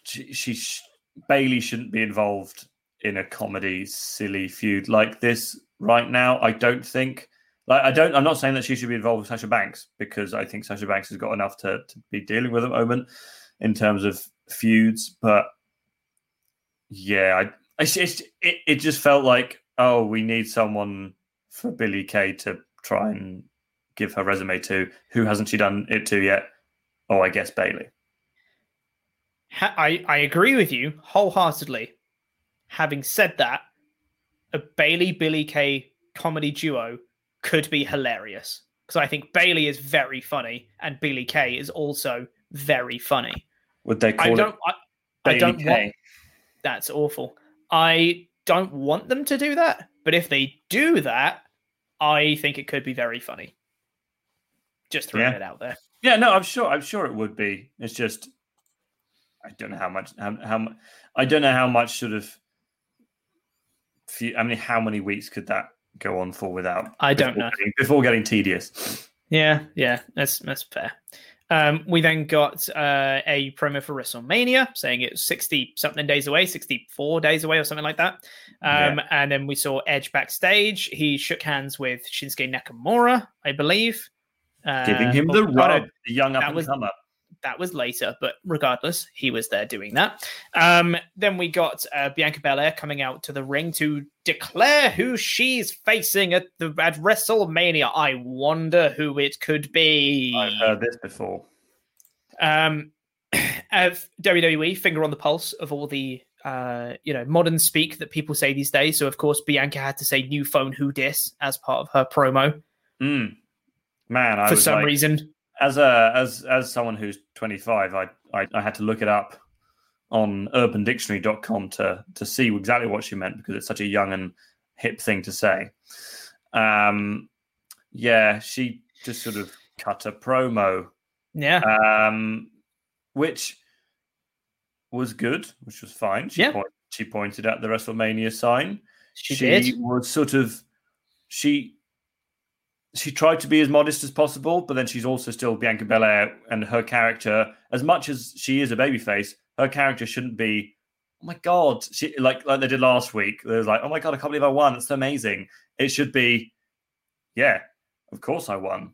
she, she sh- Bayley shouldn't be involved in a comedy silly feud like this right now. I don't think. Like I don't. I'm not saying that she should be involved with Sasha Banks because I think Sasha Banks has got enough to, to be dealing with at the moment in terms of feuds. But yeah, I, it's, it's, it it just felt like oh, we need someone for Billie Kay to try and give her resume to. Who hasn't she done it to yet? Oh, I guess Bayley. I, I agree with you wholeheartedly. Having said that, a Bayley Billie Kay comedy duo could be hilarious because I think Bayley is very funny and Billie Kay is also very funny. Would they call I don't. I, I Bailey don't Kay? want. That's awful. I don't want them to do that, but if they do that, I think it could be very funny. Just throwing Yeah. it out there. Yeah, no, I'm sure. I'm sure it would be. It's just I don't know how much. How, how I don't know how much sort of. Few, I mean, how many weeks could that go on for without. I don't before know. Getting, before getting tedious. Yeah, yeah, that's that's fair. Um, we then got uh, a promo for WrestleMania saying it's 60 something days away, 64 days away, or something like that. Um, Yeah. And then we saw Edge backstage. He shook hands with Shinsuke Nakamura, I believe. Uh, Giving him oh, the oh, rub, the young up and comer. That was later, but regardless, he was there doing that. Um, then we got uh, Bianca Belair coming out to the ring to declare who she's facing at the at WrestleMania. I wonder who it could be. I've heard this before. Um, [CLEARS THROAT] of WWE finger on the pulse of all the uh, you know modern speak that people say these days. So of course Bianca had to say "new phone who dis" as part of her promo Mm. Man, I for was some like- reason. As a as as someone who's 25 I, I i had to look it up on urbandictionary.com to to see exactly what she meant because it's such a young and hip thing to say. Um yeah she just sort of cut a promo. Yeah, um which was good which was fine. She, Yeah. point, she pointed at the wrestlemania sign. She, did. was sort of she she tried to be as modest as possible, but then she's also still Bianca Belair, and her character, as much as she is a babyface, her character shouldn't be. Oh my god! She like like they did last week. They was like, oh my god, I can't believe I won. It's amazing. It should be, yeah, of course I won.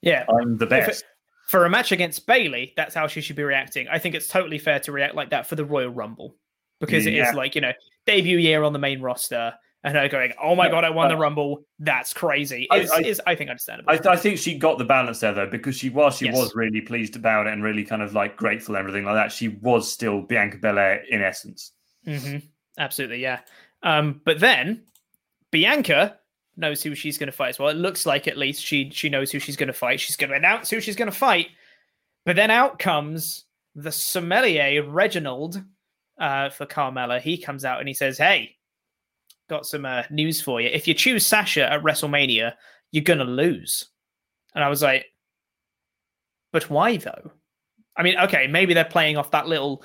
Yeah, I'm the it- best. for a match against Bayley, that's how she should be reacting. I think it's totally fair to react like that for the Royal Rumble because it is like you know debut year on the main roster, and her going, "Oh my Yeah, god, I won the uh, Rumble." That's crazy. I- Is I- is I think understandable. I, I think she got the balance there though, because she while she Yes. was really pleased about it and really kind of like grateful and everything like that, she was still Bianca Belair in essence. hmm Absolutely, yeah. Um, but then Bianca knows who she's going to fight as well. It looks like at least she she knows who she's going to fight. She's going to announce who she's going to fight. But then out comes the sommelier Reginald uh, for Carmella. He comes out and he says, "Hey, got some uh, news for you. If you choose Sasha at WrestleMania, you're going to lose." And I was like, "But why though?" I mean, okay, maybe they're playing off that little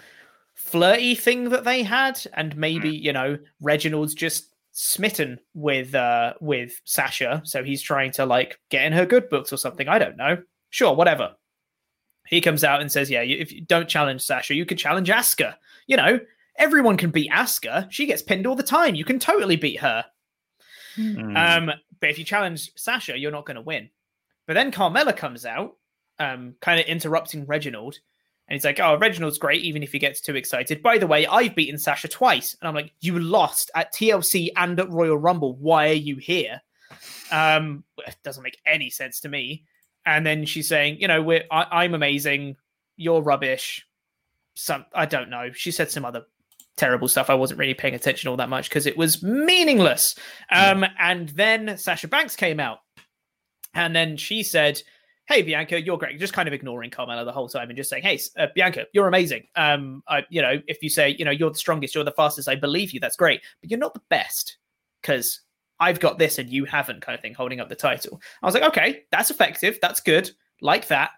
flirty thing that they had, and maybe you know Reginald's just smitten with uh with Sasha, so he's trying to like get in her good books or something. I don't know. Sure, whatever. He comes out and says, "Yeah, if you don't challenge Sasha, you could challenge Asuka. You know, everyone can beat Asuka. She gets pinned all the time. You can totally beat her. Hmm. Um, but if you challenge Sasha, you're not going to win. But then Carmella comes out, um, kind of interrupting Reginald, and he's like, "Oh, Reginald's great, even if he gets too excited." By the way, I've beaten Sasha twice, and I'm like, "You lost at TLC and at Royal Rumble. Why are you here?" Um, it doesn't make any sense to me. And then she's saying, "You know, we're I, I'm amazing. You're rubbish." Some I don't know. She said some other terrible stuff. I wasn't really paying attention all that much because it was meaningless. Um, and then Sasha Banks came out, and then she said, "Hey, Bianca, you're great." Just kind of ignoring Carmella the whole time and just saying, "Hey, uh, Bianca, you're amazing. Um, I, you know, if you say, you know, you're the strongest, you're the fastest, I believe you. That's great, but you're not the best because." I've got this and you haven't, kind of thing, holding up the title. I was like, okay, that's effective. That's good. Like that.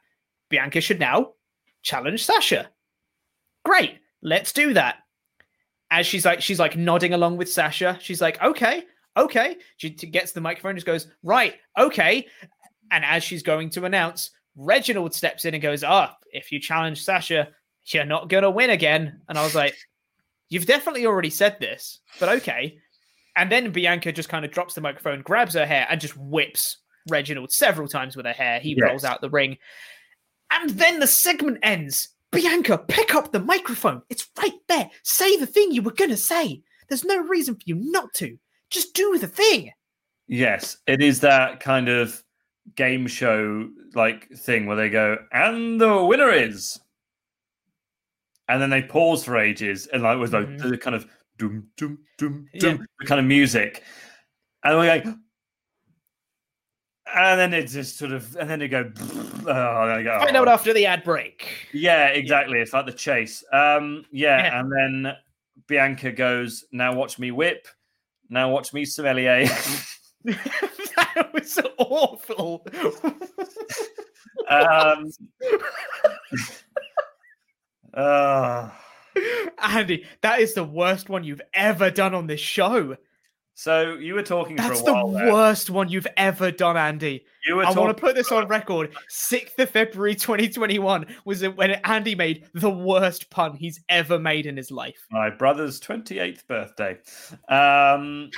Bianca should now challenge Sasha. Great. Let's do that as she's like she's like nodding along with Sasha. She's like, okay, okay. She gets the microphone, just goes, right, okay. And as she's going to announce, Reginald steps in and goes, ah, if you challenge Sasha, you're not gonna win again. And I was like, you've definitely already said this, but okay. And then Bianca just kind of drops the microphone, grabs her hair, and just whips Reginald several times with her hair. He Yes. rolls out the ring. And then the segment ends. Bianca, pick up the microphone. It's right there. Say the thing you were going to say. There's no reason for you not to. Just do the thing. Yes, it is that kind of game show like thing where they go, and the winner is. And then they pause for ages and like with like mm-hmm. the kind of doom doom doom doom the kind of music. And we're like and then it just sort of and then they go [LAUGHS] oh, they go, Find out after the ad break. yeah, exactly. It's like the chase. Um, yeah, Yeah. and then Bianca goes, "Now watch me whip. Now watch me sommelier." [LAUGHS] that was awful. um, uh, [LAUGHS] Andy, that is the worst one you've ever done on this show. So you were talking That's for the a while. there. worst one you've ever done, Andy. You were I want to put this on record. 6th of February 2021 was when Andy made the worst pun he's ever made in his life. my brother's 28th birthday. Um,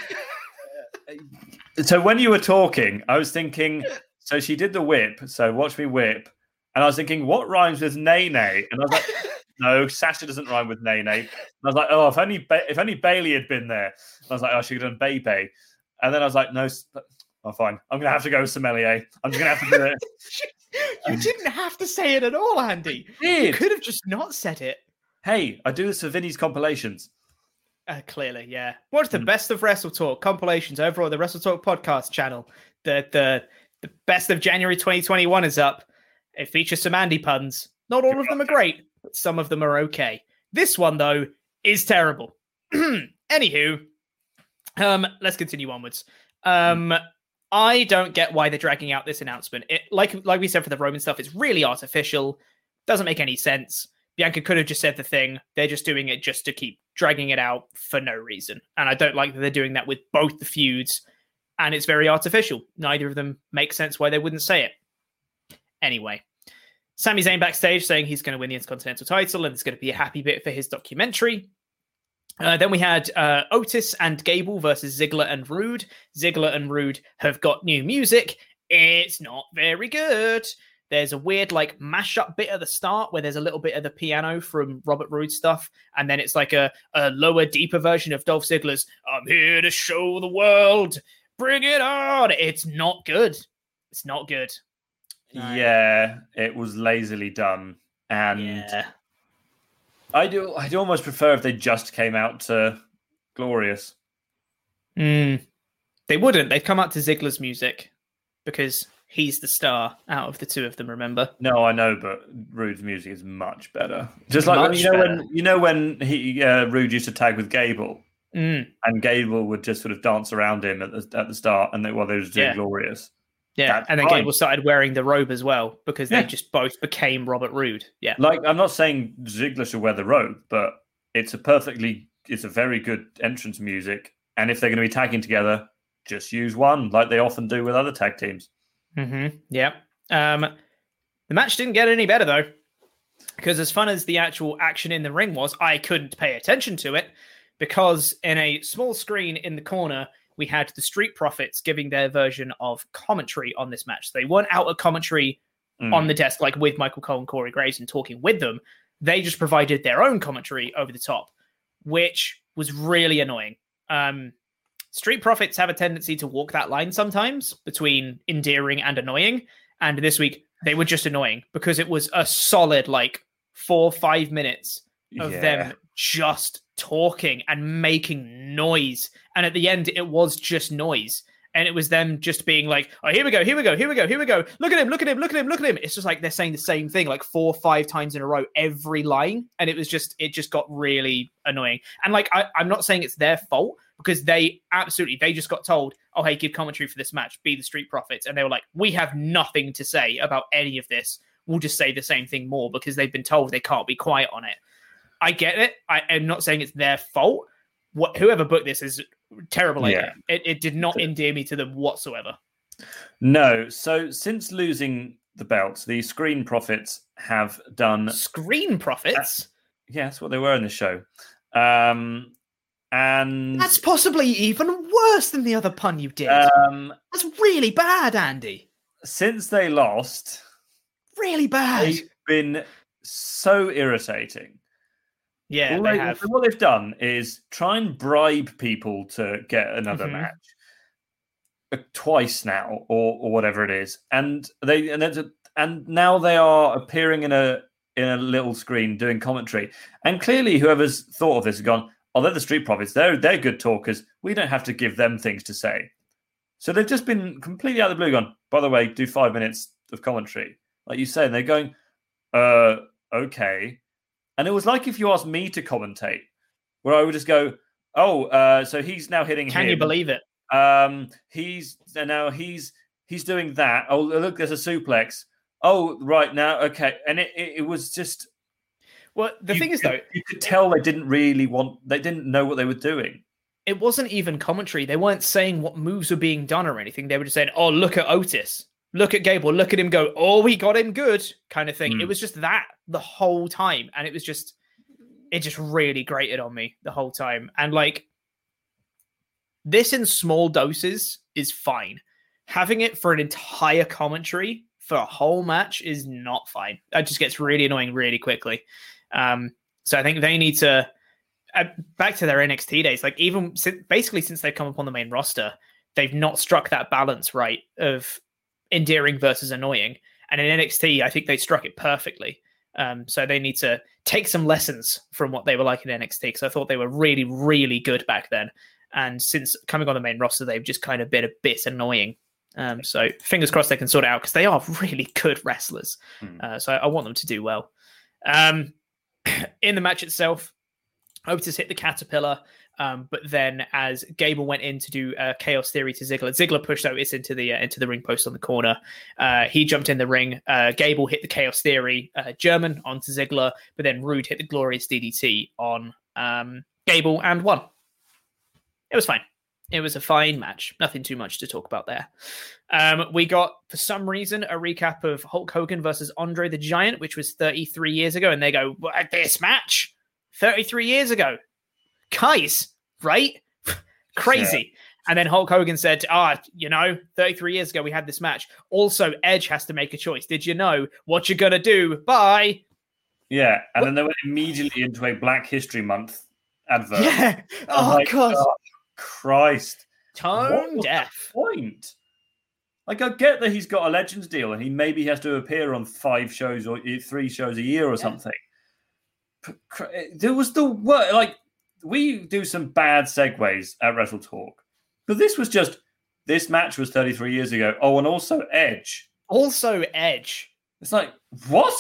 [LAUGHS] so when you were talking, I was thinking, so she did the whip. So watch me whip. And I was thinking, what rhymes with nay nay? And I was like, [LAUGHS] no, Sasha doesn't rhyme with nay nay. And I was like, oh, if only ba- if only Bayley had been there. And I was like, oh, she could have done Bebe. And then I was like, no, oh, fine. I'm going to have to go with sommelier. I'm just going to have to do it. [LAUGHS] You didn't have to say it at all, Andy. You could have just not said it. hey, I do this for Vinny's compilations. Uh, clearly, yeah. Watch the best of Wrestle Talk compilations over on the Wrestle Talk podcast channel. The the the best of January 2021 is up. It features some Andy puns. Not all of them are great, but some of them are okay. This one though is terrible. [CLEARS THROAT] Anywho, um, let's continue onwards. Um, I don't get why they're dragging out this announcement. It like like we said for the Roman stuff, it's really artificial. Doesn't make any sense. Bianca could have just said the thing. They're just doing it just to keep dragging it out for no reason. And I don't like that they're doing that with both the feuds. And it's very artificial. Neither of them make sense why they wouldn't say it. Anyway, Sami Zayn backstage saying he's going to win the Intercontinental title and it's going to be a happy bit for his documentary. Uh, then we had uh, Otis and Gable versus Ziggler and Roode. Ziggler and Roode have got new music. It's not very good. There's a weird like mashup bit at the start where there's a little bit of the piano from Robert Roode stuff, and then it's like a, a lower, deeper version of Dolph Ziggler's "I'm here to show the world, bring it on." It's not good. It's not good. Yeah, it was lazily done, and Yeah. I do. I'd almost prefer if they just came out to Glorious. Mm. They wouldn't. They'd come out to Ziggler's music because he's the star out of the two of them. Remember? No, I know, but Roode's music is much better. Just like when, Much you know better. when you know when he uh, Roode used to tag with Gable, Mm. and Gable would just sort of dance around him at the at the start, and they, while they was doing Yeah. Glorious. Yeah, That's and then fine. Gable started wearing the robe as well because Yeah. they just both became Robert Roode. Yeah, Like I'm not saying Ziggler should wear the robe, but it's a perfectly, it's a very good entrance music. And if they're going to be tagging together, just use one, like they often do with other tag teams. Mm-hmm. Yeah. Um, the match didn't get any better though, because as fun as the actual action in the ring was, I couldn't pay attention to it because in a small screen in the corner we had the Street Profits giving their version of commentary on this match. They weren't out of commentary Mm. on the desk like with Michael Cole and Corey Graves and talking with them. They just provided their own commentary over the top, which was really annoying. Um, Street Profits have a tendency to walk that line sometimes between endearing and annoying. And this week they were just annoying because it was a solid like four five minutes of Yeah. them just talking and making noise. And at the end, it was just noise. And it was them just being like, oh, here we go, here we go, here we go, here we go. Look at him, look at him, look at him, look at him. It's just like they're saying the same thing like four or five times in a row, every line. And it was just, it just got really annoying. And like, I, I'm not saying it's their fault because they absolutely, they just got told, oh, hey, give commentary for this match, be the Street Profits. And they were like, we have nothing to say about any of this. We'll just say the same thing more because they've been told they can't be quiet on it. I get it. I am not saying it's their fault. What whoever booked this is terrible idea. It, it did not endear me to them whatsoever. No. So since losing the belts, the Screen Profits have done Screen Profits. yeah, that's what they were in the show. Um, and That's possibly even worse than the other pun you did. um, That's really bad, Andy. since they lost, Really bad. they've been so irritating. Yeah, All they they- have. what they've done is try and bribe people to get another Mhm. match uh, twice now, or or whatever it is, and they and a, and now they are appearing in a in a little screen doing commentary, and clearly whoever's thought of this has gone, oh, they're the Street Profits, they're they're good talkers, we don't have to give them things to say, so they've just been completely out of the blue. Gone, by the way, do five minutes of commentary, like you say, and they're going, uh, okay. And it was like if you asked me to commentate, where I would just go, "Oh, uh, so he's now hitting Can you believe it? Um, he's now he's he's doing that. Oh, look, there's a suplex. Oh, right now, okay." And it it, it was just Well, the thing is could- though, you could tell they didn't really want, they didn't know what they were doing. it wasn't even commentary. They weren't saying what moves were being done or anything. They were just saying, "Oh, look at Otis, look at Gable, look at him go. Oh, we got him good," kind of thing. Mm. It was just that the whole time, and it was just, it just really grated on me the whole time. And like, this in small doses is fine. Having it for an entire commentary for a whole match is not fine. That just gets really annoying really quickly. Um, so I think they need to uh, back to their NXT days. Like even since, basically since they've come up on the main roster, they've not struck that balance right of endearing versus annoying. And in NXT, I think they struck it perfectly. Um, so they need to take some lessons from what they were like in NXT because I thought they were really, really good back then. And since coming on the main roster, they've just kind of been a bit annoying. Um, so fingers crossed they can sort it out because they are [LAUGHS] really good wrestlers. Mm. Uh, so I, I, want them to do well. Um, [CLEARS THROAT] in the match itself, Otis hit the caterpillar, um, but then as Gable went in to do uh, chaos theory to Ziggler, Ziggler pushed Otis into the uh, into the ring post on the corner. Uh, he jumped in the ring. Uh, Gable hit the chaos theory uh, German onto Ziggler, but then Roode hit the glorious DDT on um, Gable and won. It was fine. It was a fine match. Nothing too much to talk about there. Um, we got, for some reason, a recap of Hulk Hogan versus Andre the Giant, which was 33 years ago. And they go, this match? 33 years ago. Guys, right? [LAUGHS] Crazy. Yeah. And then Hulk Hogan said, ah, you know, 33 years ago we had this match. Also, Edge has to make a choice. Did you know what you're going to do? Bye. Yeah. And what? then they went immediately into a Black History Month advert. Yeah. Oh, like, God. Oh, Christ. Tone deaf. Point. Like, I get that he's got a Legends deal and he maybe has to appear on five shows or three shows a year or yeah. something there was the word like we do some bad segues at Wrestle Talk, but this was just this match was 33 years ago. Oh, and also Edge. Also Edge. It's like what?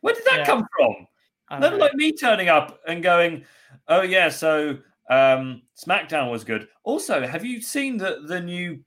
Where did that yeah. come from? Never like me turning up and going, "Oh yeah, so um, SmackDown was good." Also, have you seen that the new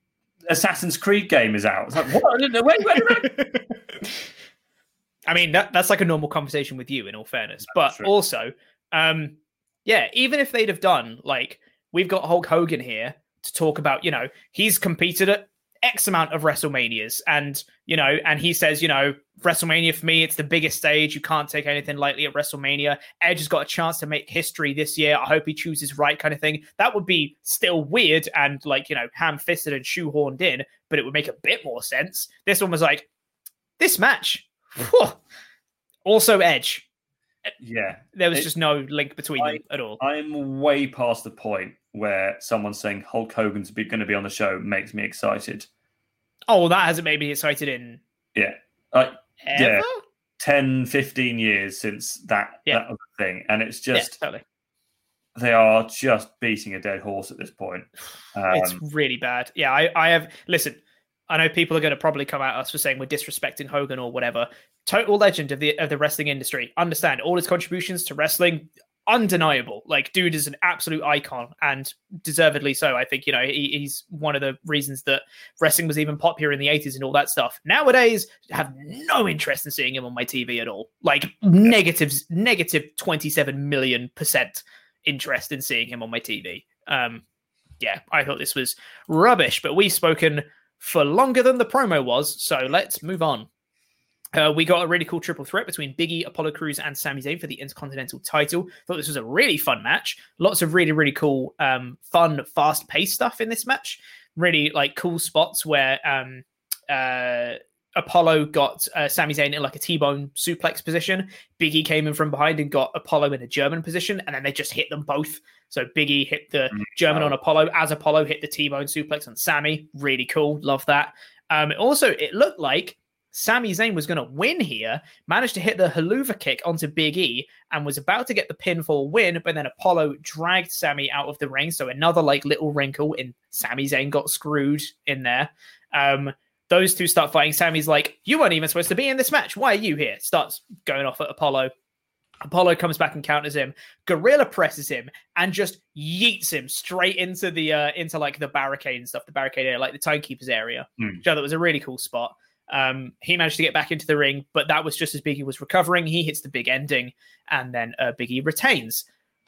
Assassin's Creed game is out? It's like what? I didn't know. Where, where did [LAUGHS] I mean, that, that's like a normal conversation with you, in all fairness. That's but true. also, um, yeah, even if they'd have done like we've got Hulk Hogan here to talk about, you know, he's competed at X amount of WrestleManias, and you know, and he says, you know, WrestleMania for me, it's the biggest stage. You can't take anything lightly at WrestleMania. Edge has got a chance to make history this year. I hope he chooses right, kind of thing. That would be still weird and like you know, ham fisted and shoehorned in, but it would make a bit more sense. This one was like, this match also, Edge. Yeah, there was it, just no link between I, them at all. I'm way past the point where someone saying Hulk Hogan's going to be on the show makes me excited. Oh, that hasn't made me excited in yeah, like yeah, 10, 15 years since that yeah. that a thing, and it's just yeah, totally. They are just beating a dead horse at this point. [SIGHS] Um, it's really bad. Yeah, I, I have listen. I know people are going to probably come at us for saying we're disrespecting Hogan or whatever. Total legend of the of the wrestling industry. Understand all his contributions to wrestling, undeniable. Like, dude is an absolute icon and deservedly so. I think you know he, he's one of the reasons that wrestling was even popular in the eighties and all that stuff. Nowadays, I have no interest in seeing him on my TV at all. Like negatives, negative twenty seven million percent interest in seeing him on my TV. Um, yeah, I thought this was rubbish. But we've spoken for longer than the promo was. So let's move on. Uh, we got a really cool triple threat between Biggie, Apollo Crews, and Sami Zayn for the Intercontinental title. Thought this was a really fun match. Lots of really, really cool, um, fun, fast paced stuff in this match. Really like cool spots where um, uh, Apollo got uh, Sami Zayn in like a T-bone suplex position. Biggie came in from behind and got Apollo in a German position, and then they just hit them both. So Biggie hit the mm, German on Apollo as Apollo hit the T-bone suplex on Sami. Really cool, love that. Um, also, it looked like Sami Zayn was going to win here, managed to hit the Helluva kick onto Big E, and was about to get the pinfall win, but then Apollo dragged Sami out of the ring. So another like little wrinkle in Sami Zayn got screwed in there. Um, those two start fighting. Sami's like, You weren't even supposed to be in this match. Why are you here? Starts going off at Apollo. Apollo comes back and counters him. Gorilla presses him and just yeets him straight into the uh into like the barricade and stuff, the barricade area, like the timekeepers area. Mm. So that was a really cool spot. Um, he managed to get back into the ring, but that was just as Biggie was recovering. He hits the big ending, and then uh, Biggie retains.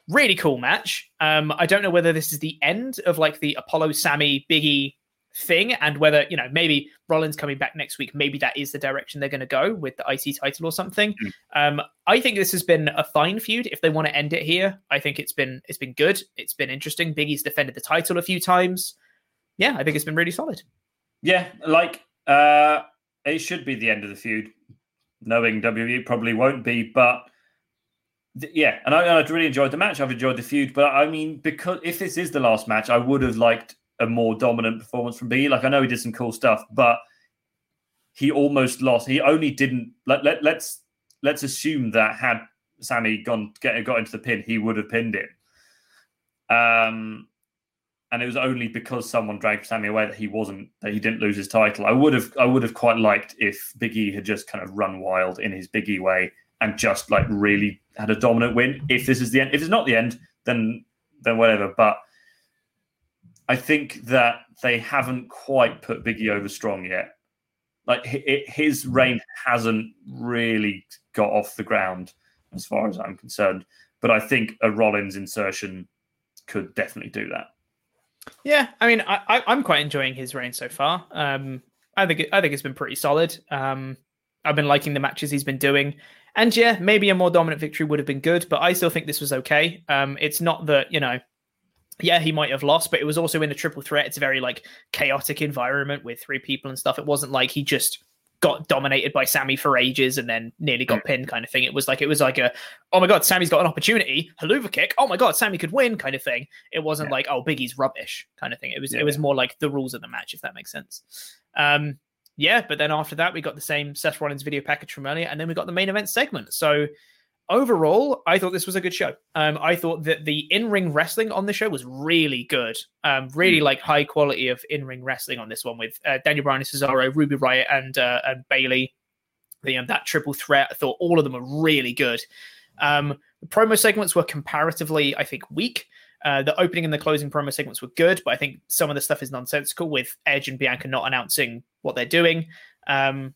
really cool match. Um, I don't know whether this is the end of like the Apollo Sami Biggie thing and whether you know maybe Rollins coming back next week maybe that is the direction they're going to go with the IC title or something. Mm. um I think this has been a fine feud. If they want to end it here I think it's been it's been good. It's been interesting. Big E's defended the title a few times. Yeah I think it's been really solid. Yeah like uh it should be the end of the feud knowing WWE probably won't be but yeah, and I, I really enjoyed the match. I've enjoyed the feud, but I mean, because if this is the last match, I would have liked a more dominant performance from B. Like I know he did some cool stuff, but he almost lost. He only didn't. Let, let let's let's assume that had Sami gone get got into the pin, he would have pinned him. Um, and it was only because someone dragged Sami away that he wasn't that he didn't lose his title. I would have I would have quite liked if Biggie had just kind of run wild in his Biggie way and just like really had a dominant win. If this is the end, if it's not the end, then then whatever. But I think that they haven't quite put Biggie over strong yet. Like his reign hasn't really got off the ground, as far as I'm concerned. But I think a Rollins insertion could definitely do that. Yeah, I mean, I, am quite enjoying his reign so far. Um, I think it, I think it's been pretty solid. Um, I've been liking the matches he's been doing, and yeah, maybe a more dominant victory would have been good, but I still think this was okay. Um, it's not that you know yeah, he might have lost, but it was also in a triple threat. It's a very like chaotic environment with three people and stuff. It wasn't like he just got dominated by Sami for ages and then nearly got mm. pinned kind of thing. It was like it was like a oh my god, Sami's got an opportunity, Helluva kick. Oh my god, Sami could win kind of thing. It wasn't yeah. like oh Big E's rubbish kind of thing. It was yeah. it was more like the rules of the match if that makes sense. Um yeah, but then after that we got the same Seth Rollins video package from earlier and then we got the main event segment. So overall, I thought this was a good show. Um, I thought that the in-ring wrestling on the show was really good. Um, really mm. like high quality of in-ring wrestling on this one with uh, Daniel Bryan, and Cesaro, Ruby Riott, and uh, and Bayley. The, um, that triple threat, I thought all of them were really good. Um, the promo segments were comparatively, I think, weak. Uh, the opening and the closing promo segments were good, but I think some of the stuff is nonsensical with Edge and Bianca not announcing what they're doing. Um,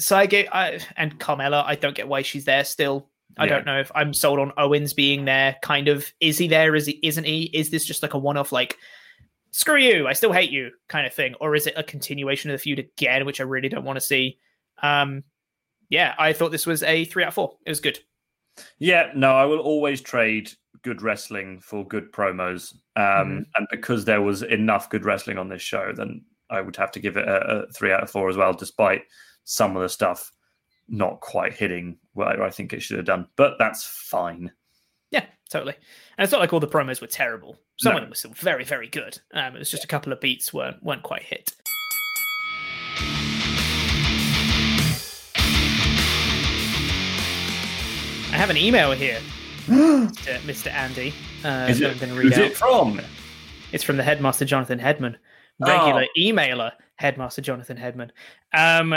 so I get, I, and Carmella, I don't get why she's there still. I yeah. don't know if I'm sold on Owens being there. Kind of, is he there? Is he? Isn't he? Is this just like a one-off, like screw you, I still hate you kind of thing, or is it a continuation of the feud again, which I really don't want to see? Um, yeah, I thought this was a three out of four. It was good. Yeah, no, I will always trade good wrestling for good promos, um, mm-hmm. and because there was enough good wrestling on this show, then I would have to give it a, a three out of four as well, despite some of the stuff not quite hitting where I think it should have done, but that's fine. Yeah, totally. And it's not like all the promos were terrible. Some no. of them were still very, very good. Um, it was just a couple of beats weren't weren't quite hit. I have an email here [GASPS] Mr. Andy. Uh, is it, who's out. it from? It's from the headmaster, Jonathan Hedman, regular oh. emailer, headmaster Jonathan Hedman. Um,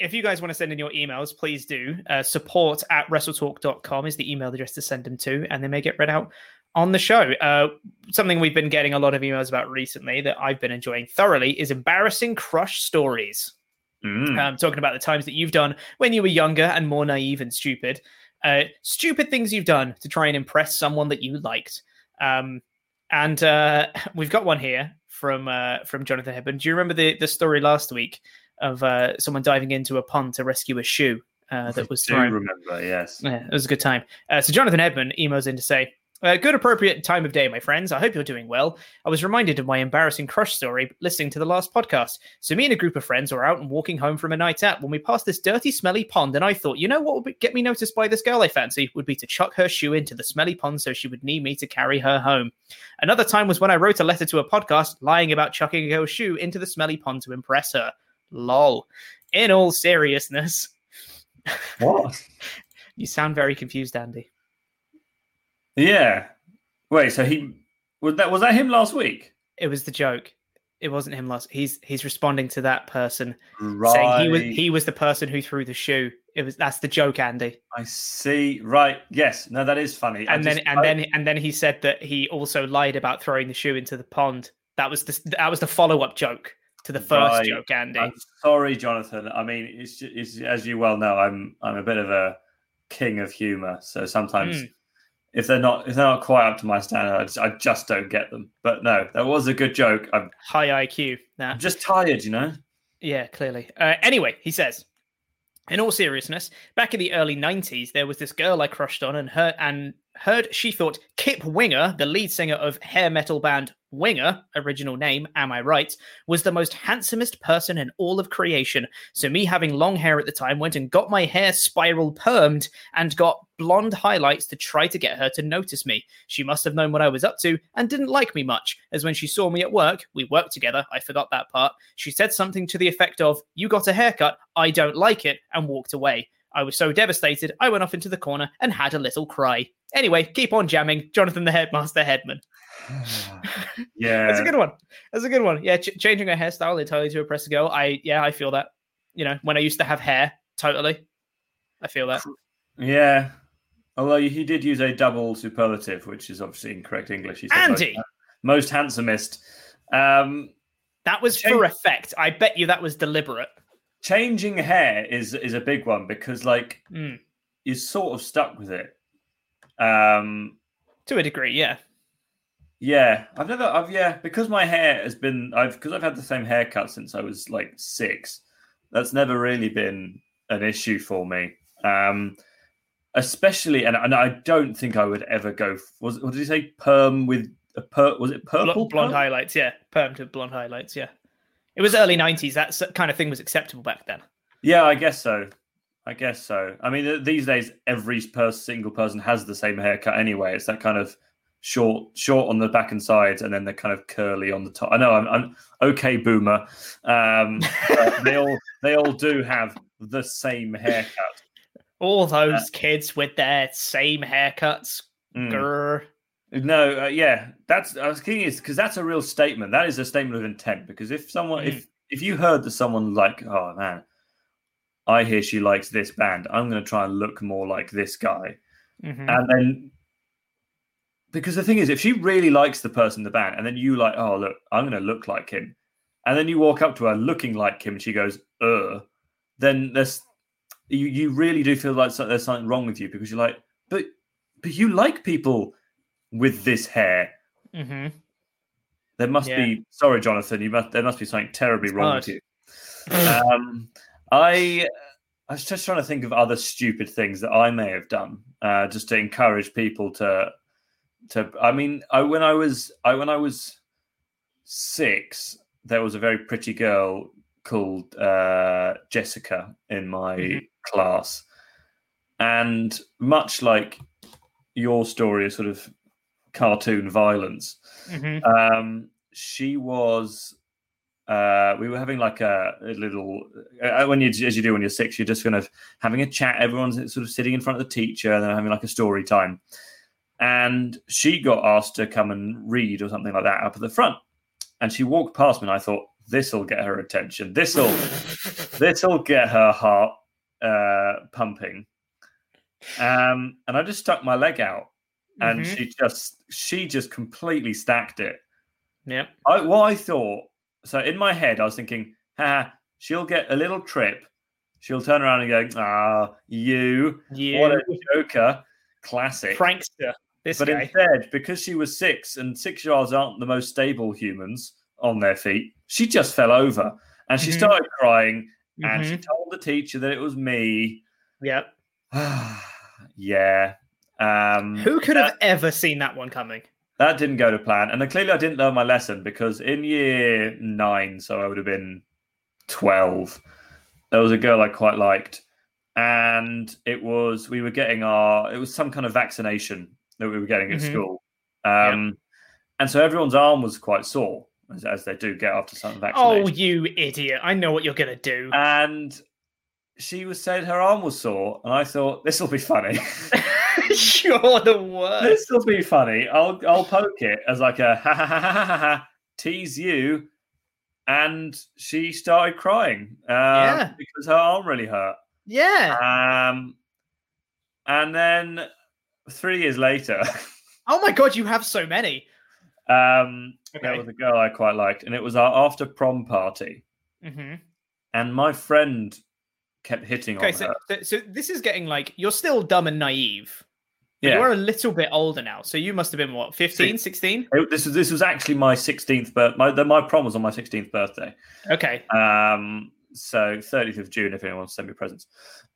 if you guys want to send in your emails, please do. Uh, support at wrestletalk.com is the email address to send them to, and they may get read out on the show. Uh, something we've been getting a lot of emails about recently that I've been enjoying thoroughly is embarrassing crush stories. Mm. Um, talking about the times that you've done when you were younger and more naive and stupid. Uh, stupid things you've done to try and impress someone that you liked. Um, and uh, [LAUGHS] we've got one here from uh, from Jonathan Hepburn. Do you remember the, the story last week of uh, someone diving into a pond to rescue a shoe uh, that was thrown. I do remember, yes. Yeah, it was a good time. Uh, so Jonathan Edmond emails in to say, uh, good appropriate time of day, my friends. I hope you're doing well. I was reminded of my embarrassing crush story listening to the last podcast. So, me and a group of friends were out and walking home from a night out when we passed this dirty, smelly pond. And I thought, you know what would get me noticed by this girl I fancy would be to chuck her shoe into the smelly pond so she would need me to carry her home. Another time was when I wrote a letter to a podcast lying about chucking a girl's shoe into the smelly pond to impress her. Lol. In all seriousness. What? [LAUGHS] you sound very confused, Andy. Yeah. Wait, so he was that was that him last week? It was the joke. It wasn't him last. He's he's responding to that person right. saying he was he was the person who threw the shoe. It was that's the joke, Andy. I see. Right. Yes. No, that is funny. And I then just, and I... then and then he said that he also lied about throwing the shoe into the pond. That was the that was the follow up joke to the first right. joke, Andy. I'm sorry, Jonathan. I mean, it's, it's, as you well know, I'm I'm a bit of a king of humor, so sometimes mm. if they're not if they're not quite up to my standard, I just, I just don't get them. But no, that was a good joke. I'm High IQ. Nah. I'm just tired, you know. Yeah, clearly. Uh, anyway, he says, in all seriousness, back in the early '90s, there was this girl I crushed on, and her and heard she thought Kip Winger, the lead singer of hair metal band Winger, original name, am I right, was the most handsomest person in all of creation. So me having long hair at the time went and got my hair spiral permed and got blonde highlights to try to get her to notice me. She must have known what I was up to and didn't like me much, as when she saw me at work, we worked together, I forgot that part, she said something to the effect of, You got a haircut, I don't like it, and walked away. I was so devastated, I went off into the corner and had a little cry. Anyway, keep on jamming, Jonathan the Headmaster Headman. [SIGHS] [LAUGHS] yeah, that's a good one. That's a good one. Yeah, ch- changing a hairstyle entirely to oppress a press girl. I yeah, I feel that. You know, when I used to have hair, totally. I feel that. Yeah. Although he did use a double superlative, which is obviously incorrect English. He said Andy, most, most handsomest. Um, that was change, for effect. I bet you that was deliberate. Changing hair is is a big one because, like, mm. you're sort of stuck with it. Um, to a degree, yeah. Yeah, I've never, I've yeah, because my hair has been, I've because I've had the same haircut since I was like six. That's never really been an issue for me. Um, especially, and, and I don't think I would ever go. Was what did he say? Perm with a per? Was it purple? blonde perm? highlights, yeah. Perm to blonde highlights, yeah. It was early '90s. That kind of thing was acceptable back then. Yeah, I guess so. I guess so. I mean, these days, every single person has the same haircut anyway. It's that kind of short, short on the back and sides, and then they're kind of curly on the top. I know I'm, I'm okay, boomer. Um, [LAUGHS] they all they all do have the same haircut. All those uh, kids with their same haircuts. Mm. Grr. No, uh, yeah, that's I was thinking is because that's a real statement. That is a statement of intent. Because if someone, mm. if if you heard that someone like, oh man, I hear she likes this band, I'm going to try and look more like this guy, mm-hmm. and then because the thing is, if she really likes the person in the band, and then you like, oh look, I'm going to look like him, and then you walk up to her looking like him, and she goes, uh, then there's you you really do feel like there's something wrong with you because you're like, but but you like people with this hair. Mm-hmm. There must Yeah. be sorry, Jonathan. You must there must be something terribly It's wrong hard. with you. um, I I was just trying to think of other stupid things that I may have done, uh, just to encourage people to to. I mean, I when I was I when I was six, there was a very pretty girl called uh, Jessica in my Mhm. class, and much like your story of sort of cartoon violence, Mhm. um, she was. Uh, we were having like a, a little uh, when you as you do when you're six, you're just kind of having a chat. Everyone's sort of sitting in front of the teacher and then having like a story time. And she got asked to come and read or something like that up at the front. And she walked past me, and I thought this'll get her attention. This'll [LAUGHS] this'll get her heart uh, pumping. Um, and I just stuck my leg out, and Mhm. she just she just completely stacked it. Yep. I, what I thought, so in my head, I was thinking, ha, she'll get a little trip. She'll turn around and go, ah, you, You. what a joker. Classic. Prankster. This but guy. instead, because she was six and six year olds aren't the most stable humans on their feet, she just fell over and she Mhm. started crying and she Mhm. told the teacher that it was me. Yep. [SIGHS] yeah. Um, Who could have ever seen that one coming? that didn't go to plan. And then clearly I didn't learn my lesson because in year nine, so I would have been 12, there was a girl I quite liked. And it was, we were getting our, it was some kind of vaccination that we were getting at Mhm. school. Um, And so everyone's arm was quite sore, as, as they do get after some vaccination. Oh, you idiot! I know what you're gonna do. And she was saying her arm was sore. And I thought, this will be funny. [LAUGHS] [LAUGHS] you're the worst. this will be funny. I'll I'll poke it as like a ha ha ha ha ha, tease you, and she started crying uh, Yeah. because her arm really hurt. Yeah. Um, and then three years later, [LAUGHS] oh my god, you have so many. um, Okay. there was a girl I quite liked, and it was our after prom party, Mm-hmm. and my friend kept hitting Okay, on so, her. so so this is getting like you're still dumb and naive. But Yeah. You're a little bit older now, so you must have been what, 15, 16? This was this was actually my 16th birth. My the, my prom was on my 16th birthday. Okay. Um, so 30th of June, if anyone wants to send me presents.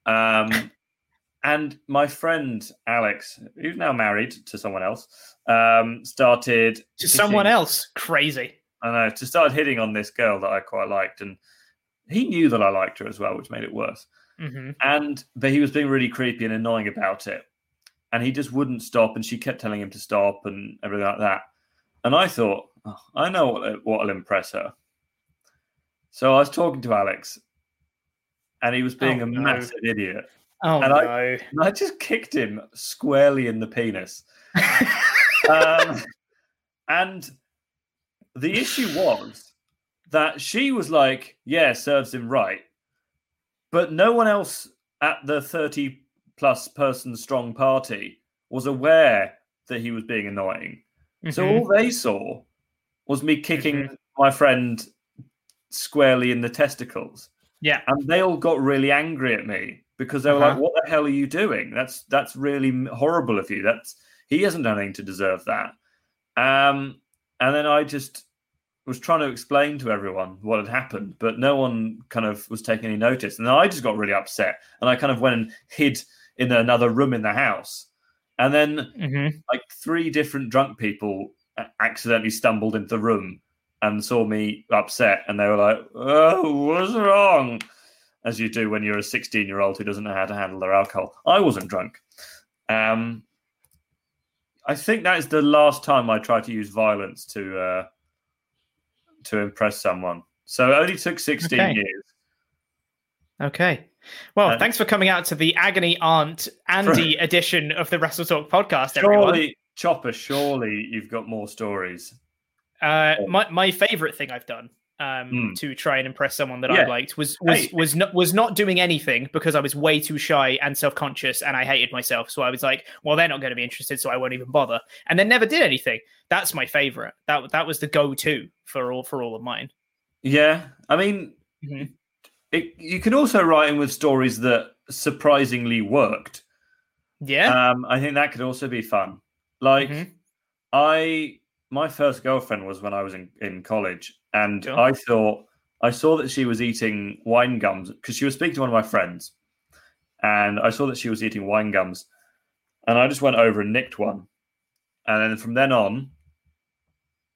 Um, [LAUGHS] and my friend Alex, who's now married to someone else, um, started To someone else. Crazy. I know to start hitting on this girl that I quite liked, and he knew that I liked her as well, which made it worse. hmm And but he was being really creepy and annoying about it, and he just wouldn't stop. And she kept telling him to stop and everything like that. And I thought, oh, I know what what'll impress her. So I was talking to Alex, and he was being Oh, a no. massive idiot. Oh, and no. I, and I just kicked him squarely in the penis. [LAUGHS] um, and the issue was that she was like, "Yeah, serves him right," but no one else at the thirty plus person strong party was aware that he was being annoying. So Mhm. all they saw was me kicking my friend squarely in the testicles. Yeah. And they all got really angry at me because they were like, Uh-huh. "What the hell are you doing? That's that's really horrible of you. That's he hasn't done anything to deserve that." Um, and then I just was trying to explain to everyone what had happened, but no one kind of was taking any notice. And then I just got really upset, and I kind of went and hid in another room in the house. And then Mhm. like three different drunk people accidentally stumbled into the room and saw me upset and they were like oh what's wrong as you do when you're a 16 year old who doesn't know how to handle their alcohol i wasn't drunk um i think that is the last time i tried to use violence to uh to impress someone so it only took 16 Okay. years Okay. Well, Uh, thanks for coming out to the Agony Aunt Andy [LAUGHS] edition of the Wrestle Talk podcast, everyone. surely chopper surely you've got more stories Uh, my my favorite thing I've done um, Hmm. to try and impress someone that Yeah. I liked was was Hey. was not was not doing anything because I was way too shy and self conscious and I hated myself. So I was like, well, they're not going to be interested, so I won't even bother. And then never did anything. That's my favorite. That that was the go to for all for all of mine. Yeah, I mean, Mhm. It, you can also write in with stories that surprisingly worked. Yeah. Um, I think that could also be fun. Like, Mhm. I my first girlfriend was when I was in, in college, and Sure. I thought I saw that she was eating wine gums because she was speaking to one of my friends, and I saw that she was eating wine gums, and I just went over and nicked one, and then from then on,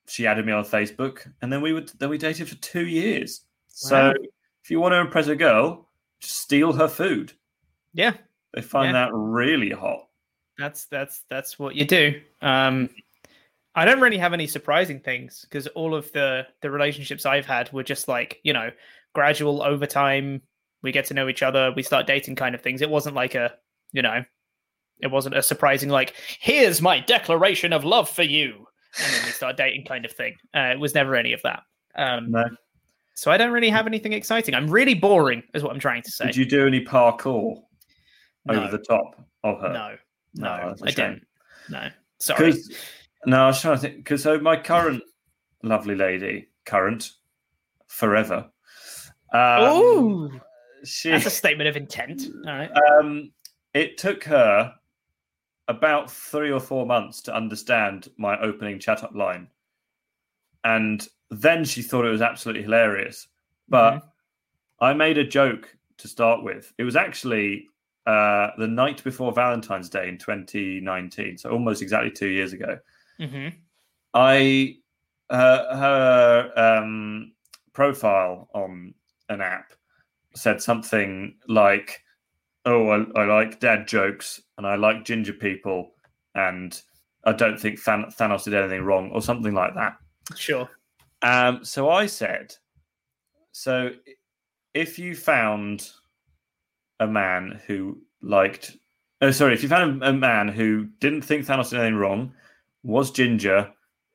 she added me on Facebook, and then we would then we dated for two years. So Wow. If you want to impress a girl, just steal her food. Yeah. They find Yeah. that really hot. That's that's that's what you do. Um, I don't really have any surprising things because all of the the relationships I've had were just like you know gradual over time. We get to know each other, we start dating, kind of things. It wasn't like a you know, it wasn't a surprising like here's my declaration of love for you, and then we start dating kind of thing. Uh, it was never any of that. Um, No. So I don't really have anything exciting. I'm really boring, is what I'm trying to say. Did you do any parkour No. over the top of her? No, no, that's a I didn't. No, sorry. No, I was trying to think because so my current lovely lady, current, forever. Um, she, that's a statement of intent. All right. um, it took her about three or four months to understand my opening chat up line, and then she thought it was absolutely hilarious. But I made a joke to start with. It was actually uh, the night before Valentine's Day in 2019, so almost exactly two years ago. hmm I her, her um, profile on an app said something like, "Oh, I, I like dad jokes and I like ginger people, and I don't think Thanos did anything wrong," or something like that. Sure. Um, so I said, "So if you found a man who liked, oh, sorry, if you found a, a man who didn't think Thanos did anything wrong, was ginger,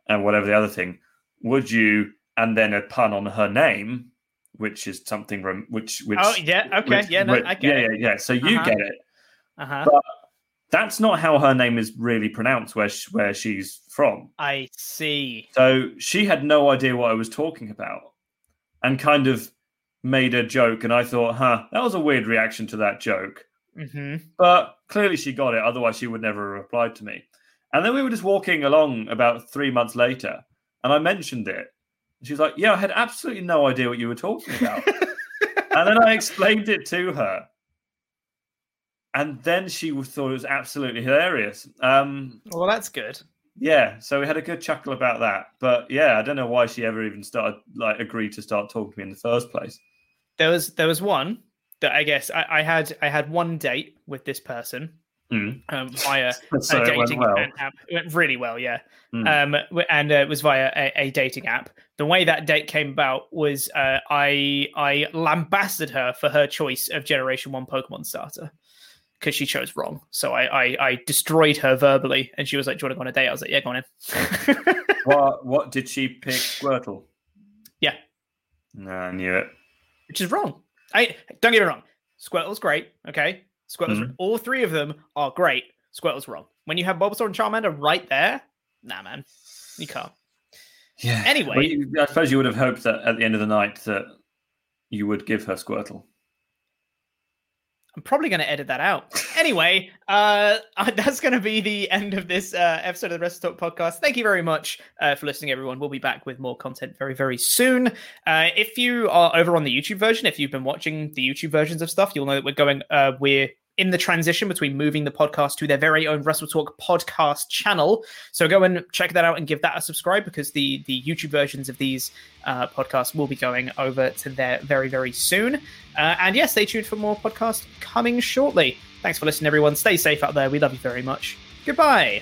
and whatever the other thing, would you?" And then a pun on her name, which is something rem- which which Oh, yeah, okay, which- yeah, no, which- I get yeah, it. yeah, yeah. So you Uh-huh. get it, Uh huh. but that's not how her name is really pronounced. Where she, where she's from. I see. So she had no idea what I was talking about and kind of made a joke. And I thought, huh, that was a weird reaction to that joke. Mm-hmm. But clearly she got it, otherwise she would never have replied to me. And then we were just walking along about three months later, and I mentioned it. She was like, Yeah, I had absolutely no idea what you were talking about. [LAUGHS] and then I explained it to her. And then she thought it was absolutely hilarious. Um, well, that's good. Yeah, so we had a good chuckle about that. But yeah, I don't know why she ever even started like agreed to start talking to me in the first place. There was there was one that I guess I, I had I had one date with this person mm. um, via [LAUGHS] so a dating well. app. It went really well, yeah. Mm. Um, and uh, it was via a, a, dating app. The way that date came about was uh, I I lambasted her for her choice of Generation One Pokemon starter because she chose wrong. So I, I, I destroyed her verbally, and she was like, "Do you want to go on a date?" I was like, "Yeah, go on in." [LAUGHS] what what did she pick? Squirtle. Yeah. No, I knew it. Which is wrong. I don't get me wrong. Squirtle's great. Okay, Squirtle's Mhm. all three of them are great. Squirtle's wrong. When you have Bulbasaur and Charmander right there, nah, man, you can't. Yeah. Anyway. You, I suppose you would have hoped that at the end of the night that you would give her Squirtle. I'm probably going to edit that out. Anyway, uh, [LAUGHS] that's going to be the end of this uh, episode of the Wrestle Talk podcast. Thank you very much uh, for listening, everyone. We'll be back with more content very, very soon. Uh, if you are over on the YouTube version, if you've been watching the YouTube versions of stuff, you'll know that we're going, uh, we're in the transition between moving the podcast to their very own Wrestle Talk podcast channel. So go and check that out and give that a subscribe because the the YouTube versions of these uh, podcasts will be going over to there very very soon. Uh, and yes, stay tuned for more podcasts coming shortly. Thanks for listening, everyone. Stay safe out there. We love you very much. Goodbye.